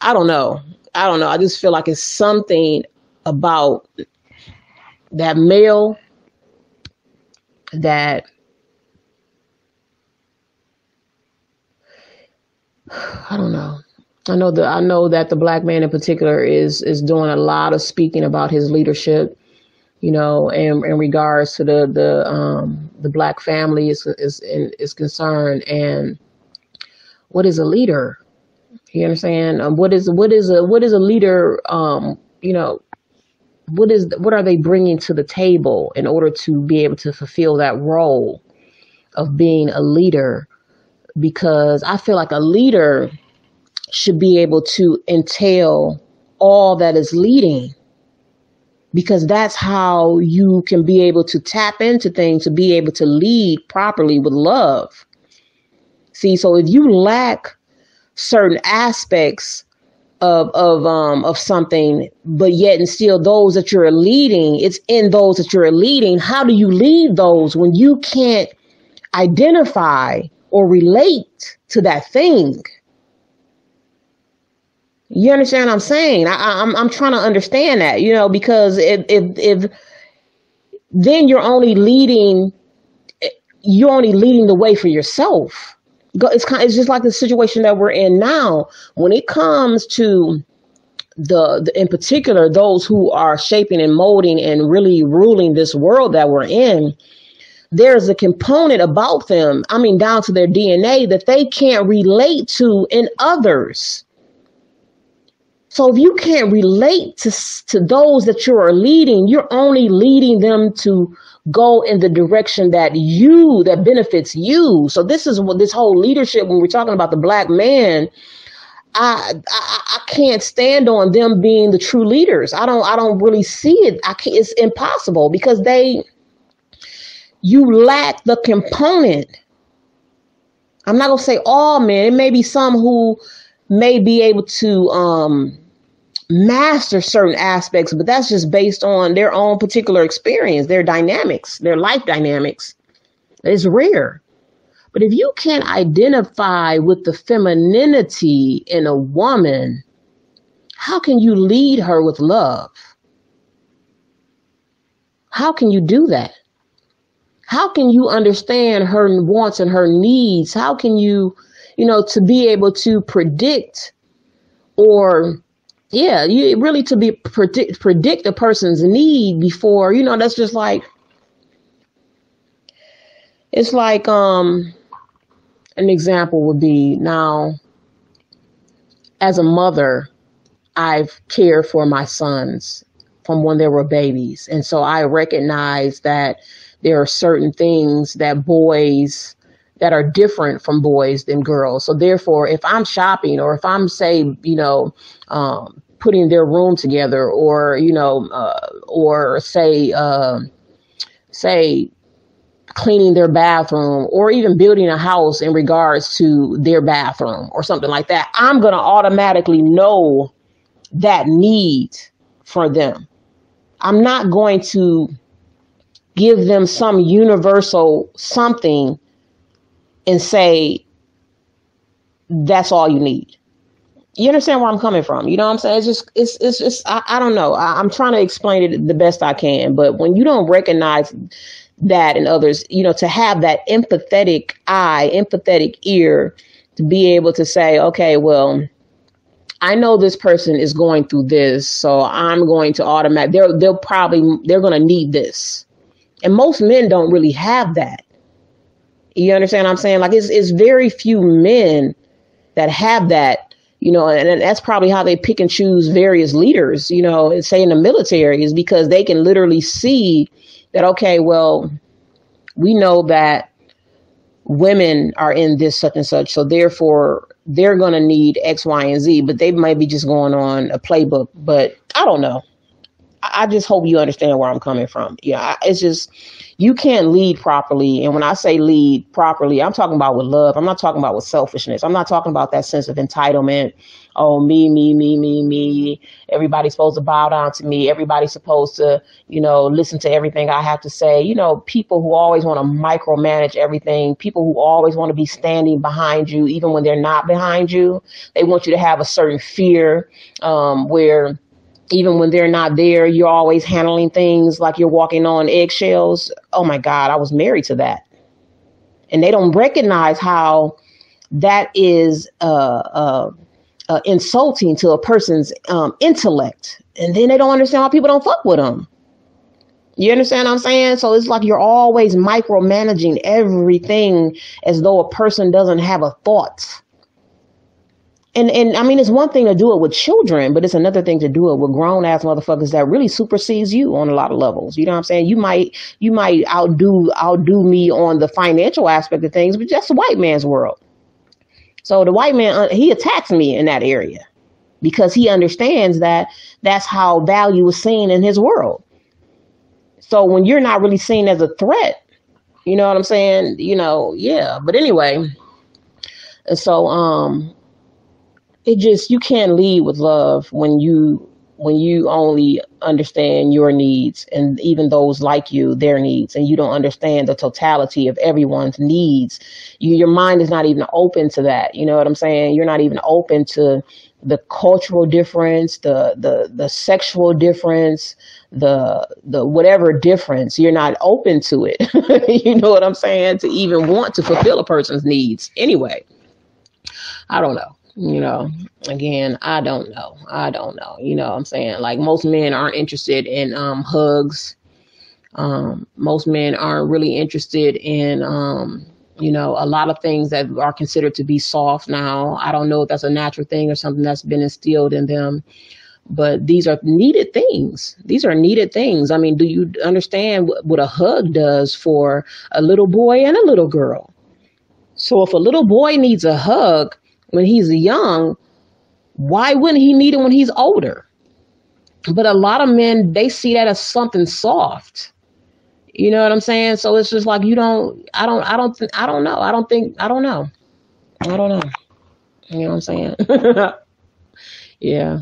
I don't know. I don't know. I just feel like it's something about that male that I don't know. I know that I know that the black man in particular is is doing a lot of speaking about his leadership, you know, and in regards to the the um the black family is is is concerned and what is a leader? You understand? Um, what is what is a what is a leader? Um, you know, what is what are they bringing to the table in order to be able to fulfill that role of being a leader? Because I feel like a leader should be able to entail all that is leading because that's how you can be able to tap into things to be able to lead properly with love. See, so if you lack certain aspects of of um of something, but yet and still those that you're leading, it's in those that you're leading. How do you lead those when you can't identify or relate to that thing? You understand what I'm saying? I, I'm, I'm trying to understand that, you know, because if if if then you're only leading, you're only leading the way for yourself. It's kind. It's just like the situation that we're in now. When it comes to the, the in particular those who are shaping and molding and really ruling this world that we're in, there's a component about them. I mean, down to their DNA that they can't relate to in others so if you can't relate to, to those that you are leading, you're only leading them to go in the direction that you, that benefits you. So this is what this whole leadership, when we're talking about the black man, I, I, I can't stand on them being the true leaders. I don't I don't really see it. I can't, it's impossible because they you lack the component. I'm not gonna say all men. It may be some who may be able to um, master certain aspects, but that's just based on their own particular experience, their dynamics, their life dynamics. It's rare. But if you can't identify with the femininity in a woman, how can you lead her with love? How can you do that? How can you understand her wants and her needs? How can you you know, to be able to predict or yeah, you really to be predict predict a person's need before, you know, that's just like it's like um an example would be now as a mother, I've cared for my sons from when they were babies. And so I recognize that there are certain things that boys that are different from boys than girls. So therefore, if I'm shopping or if I'm say, you know, um, putting their room together or, you know, uh, or say, uh, say cleaning their bathroom or even building a house in regards to their bathroom or something like that, I'm going to automatically know that need for them. I'm not going to give them some universal something and say that's all you need. You understand where I'm coming from? You know what I'm saying? It's just, it's, it's just, I, I don't know. I, I'm trying to explain it the best I can, but when you don't recognize that in others, you know, to have that empathetic eye, empathetic ear to be able to say, okay, well, I know this person is going through this, so I'm going to automatic. They're they'll probably they're going to need this, and most men don't really have that. You understand what I'm saying? Like it's it's very few men that have that, you know, and, and that's probably how they pick and choose various leaders, you know, say in the military is because they can literally see that okay, well, we know that women are in this such and such, so therefore they're going to need X, Y, and Z, but they might be just going on a playbook. But I don't know. I just hope you understand where I'm coming from. Yeah, it's just you can't lead properly. And when I say lead properly, I'm talking about with love. I'm not talking about with selfishness. I'm not talking about that sense of entitlement. Oh, me, me, me, me, me. Everybody's supposed to bow down to me. Everybody's supposed to, you know, listen to everything I have to say. You know, people who always want to micromanage everything, people who always want to be standing behind you, even when they're not behind you. They want you to have a certain fear um, where even when they're not there, you're always handling things like you're walking on eggshells. Oh my God, I was married to that. And they don't recognize how that is uh, uh, uh, insulting to a person's um, intellect. And then they don't understand why people don't fuck with them. You understand what I'm saying? So it's like you're always micromanaging everything as though a person doesn't have a thought and and I mean, it's one thing to do it with children, but it's another thing to do it with grown ass motherfuckers that really supersedes you on a lot of levels. You know what I'm saying? You might you might outdo outdo me on the financial aspect of things, but that's the white man's world. So the white man uh, he attacks me in that area because he understands that that's how value is seen in his world. So when you're not really seen as a threat, you know what I'm saying? You know, yeah. But anyway, so um it just you can't lead with love when you when you only understand your needs and even those like you their needs and you don't understand the totality of everyone's needs. You, your mind is not even open to that. You know what i'm saying? You're not even open to the cultural difference the the the sexual difference the the whatever difference. You're not open to it. You know what i'm saying? To even want to fulfill a person's needs anyway. I don't know you know again i don't know. I don't know. You know i'm saying? Like most men aren't interested in um hugs. Um most men aren't really interested in um you know a lot of things that are considered to be soft. Now i don't know if that's a natural thing or something that's been instilled in them but these are needed things. These are needed things. I mean do you understand what a hug does for a little boy and a little girl? So if a little boy needs a hug when he's young, why wouldn't he need it when he's older? But a lot of men, they see that as something soft. You know what I'm saying? So it's just like you don't I don't I don't th- I don't know. I don't think I don't know. I don't know. You know what I'm saying? yeah.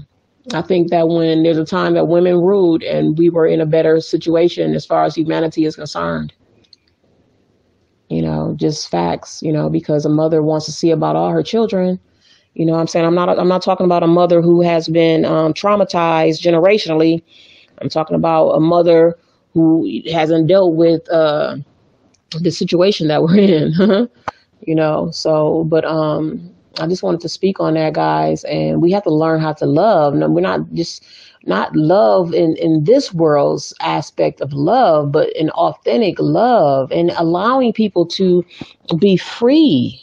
I think that when there's a time that women ruled and we were in a better situation as far as humanity is concerned you know, just facts, you know, because a mother wants to see about all her children. You know I'm saying? I'm not I'm not talking about a mother who has been um, traumatized generationally. I'm talking about a mother who hasn't dealt with uh, the situation that we're in. you know, so but um I just wanted to speak on that guys and we have to learn how to love. We're not just not love in, in this world's aspect of love, but an authentic love and allowing people to be free,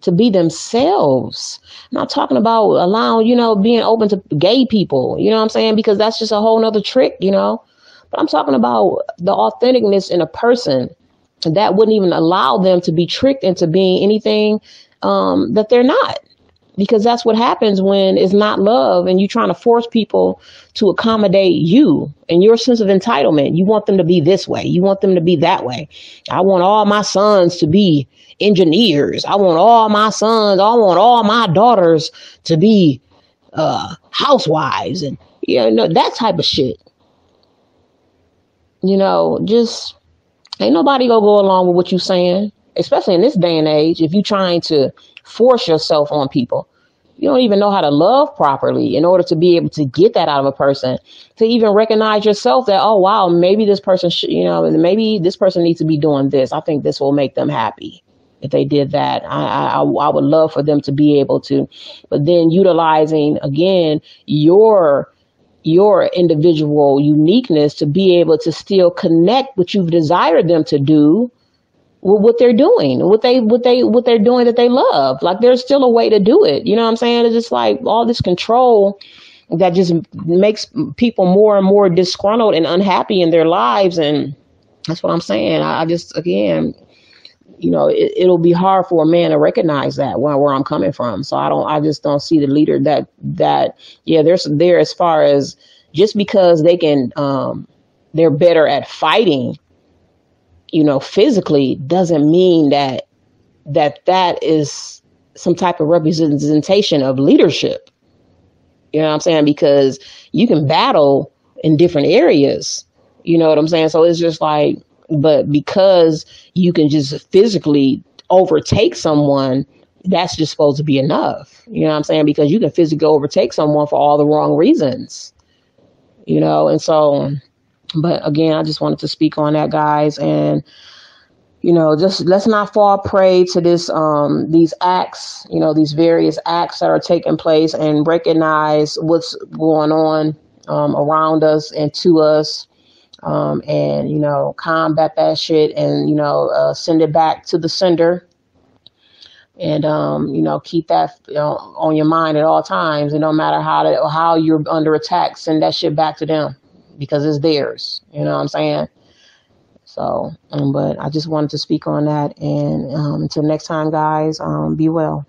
to be themselves. I'm not talking about allowing, you know, being open to gay people, you know what I'm saying? Because that's just a whole nother trick, you know. But I'm talking about the authenticness in a person that wouldn't even allow them to be tricked into being anything um, that they're not because that's what happens when it's not love and you're trying to force people to accommodate you and your sense of entitlement. You want them to be this way, you want them to be that way. I want all my sons to be engineers. I want all my sons, I want all my daughters to be uh, housewives and you know that type of shit. You know, just ain't nobody gonna go along with what you saying, especially in this day and age. If you're trying to force yourself on people. You don't even know how to love properly in order to be able to get that out of a person. To even recognize yourself that, oh, wow, maybe this person should, you know, maybe this person needs to be doing this. I think this will make them happy if they did that. I, I, I would love for them to be able to. But then utilizing, again, your your individual uniqueness to be able to still connect what you've desired them to do what they're doing, what they what they what they're doing that they love. Like there's still a way to do it. You know what I'm saying? It's just like all this control that just makes people more and more disgruntled and unhappy in their lives and that's what I'm saying. I, just again, you know, it, will be hard for a man to recognize that where, where I'm coming from. So I don't, I just don't see the leader that, that, yeah, there's there as far as, just because they can um, they're better at fighting you know physically doesn't mean that that that is some type of representation of leadership. You know what i'm saying? Because you can battle in different areas. You know what i'm saying? So it's just like but because you can just physically overtake someone that's just supposed to be enough. You know what i'm saying? Because you can physically overtake someone for all the wrong reasons. You know? And so but again i just wanted to speak on that guys. And you know just let's not fall prey to this um these acts you know these various acts that are taking place and recognize what's going on um, around us and to us um, and you know combat that shit and you know uh, send it back to the sender. And um, you know keep that you know, on your mind at all times. And no matter how to, how you're under attack, send that shit back to them because it's theirs. You know what I'm saying? So, um, but I just wanted to speak on that. And um, until next time, guys, um, be well.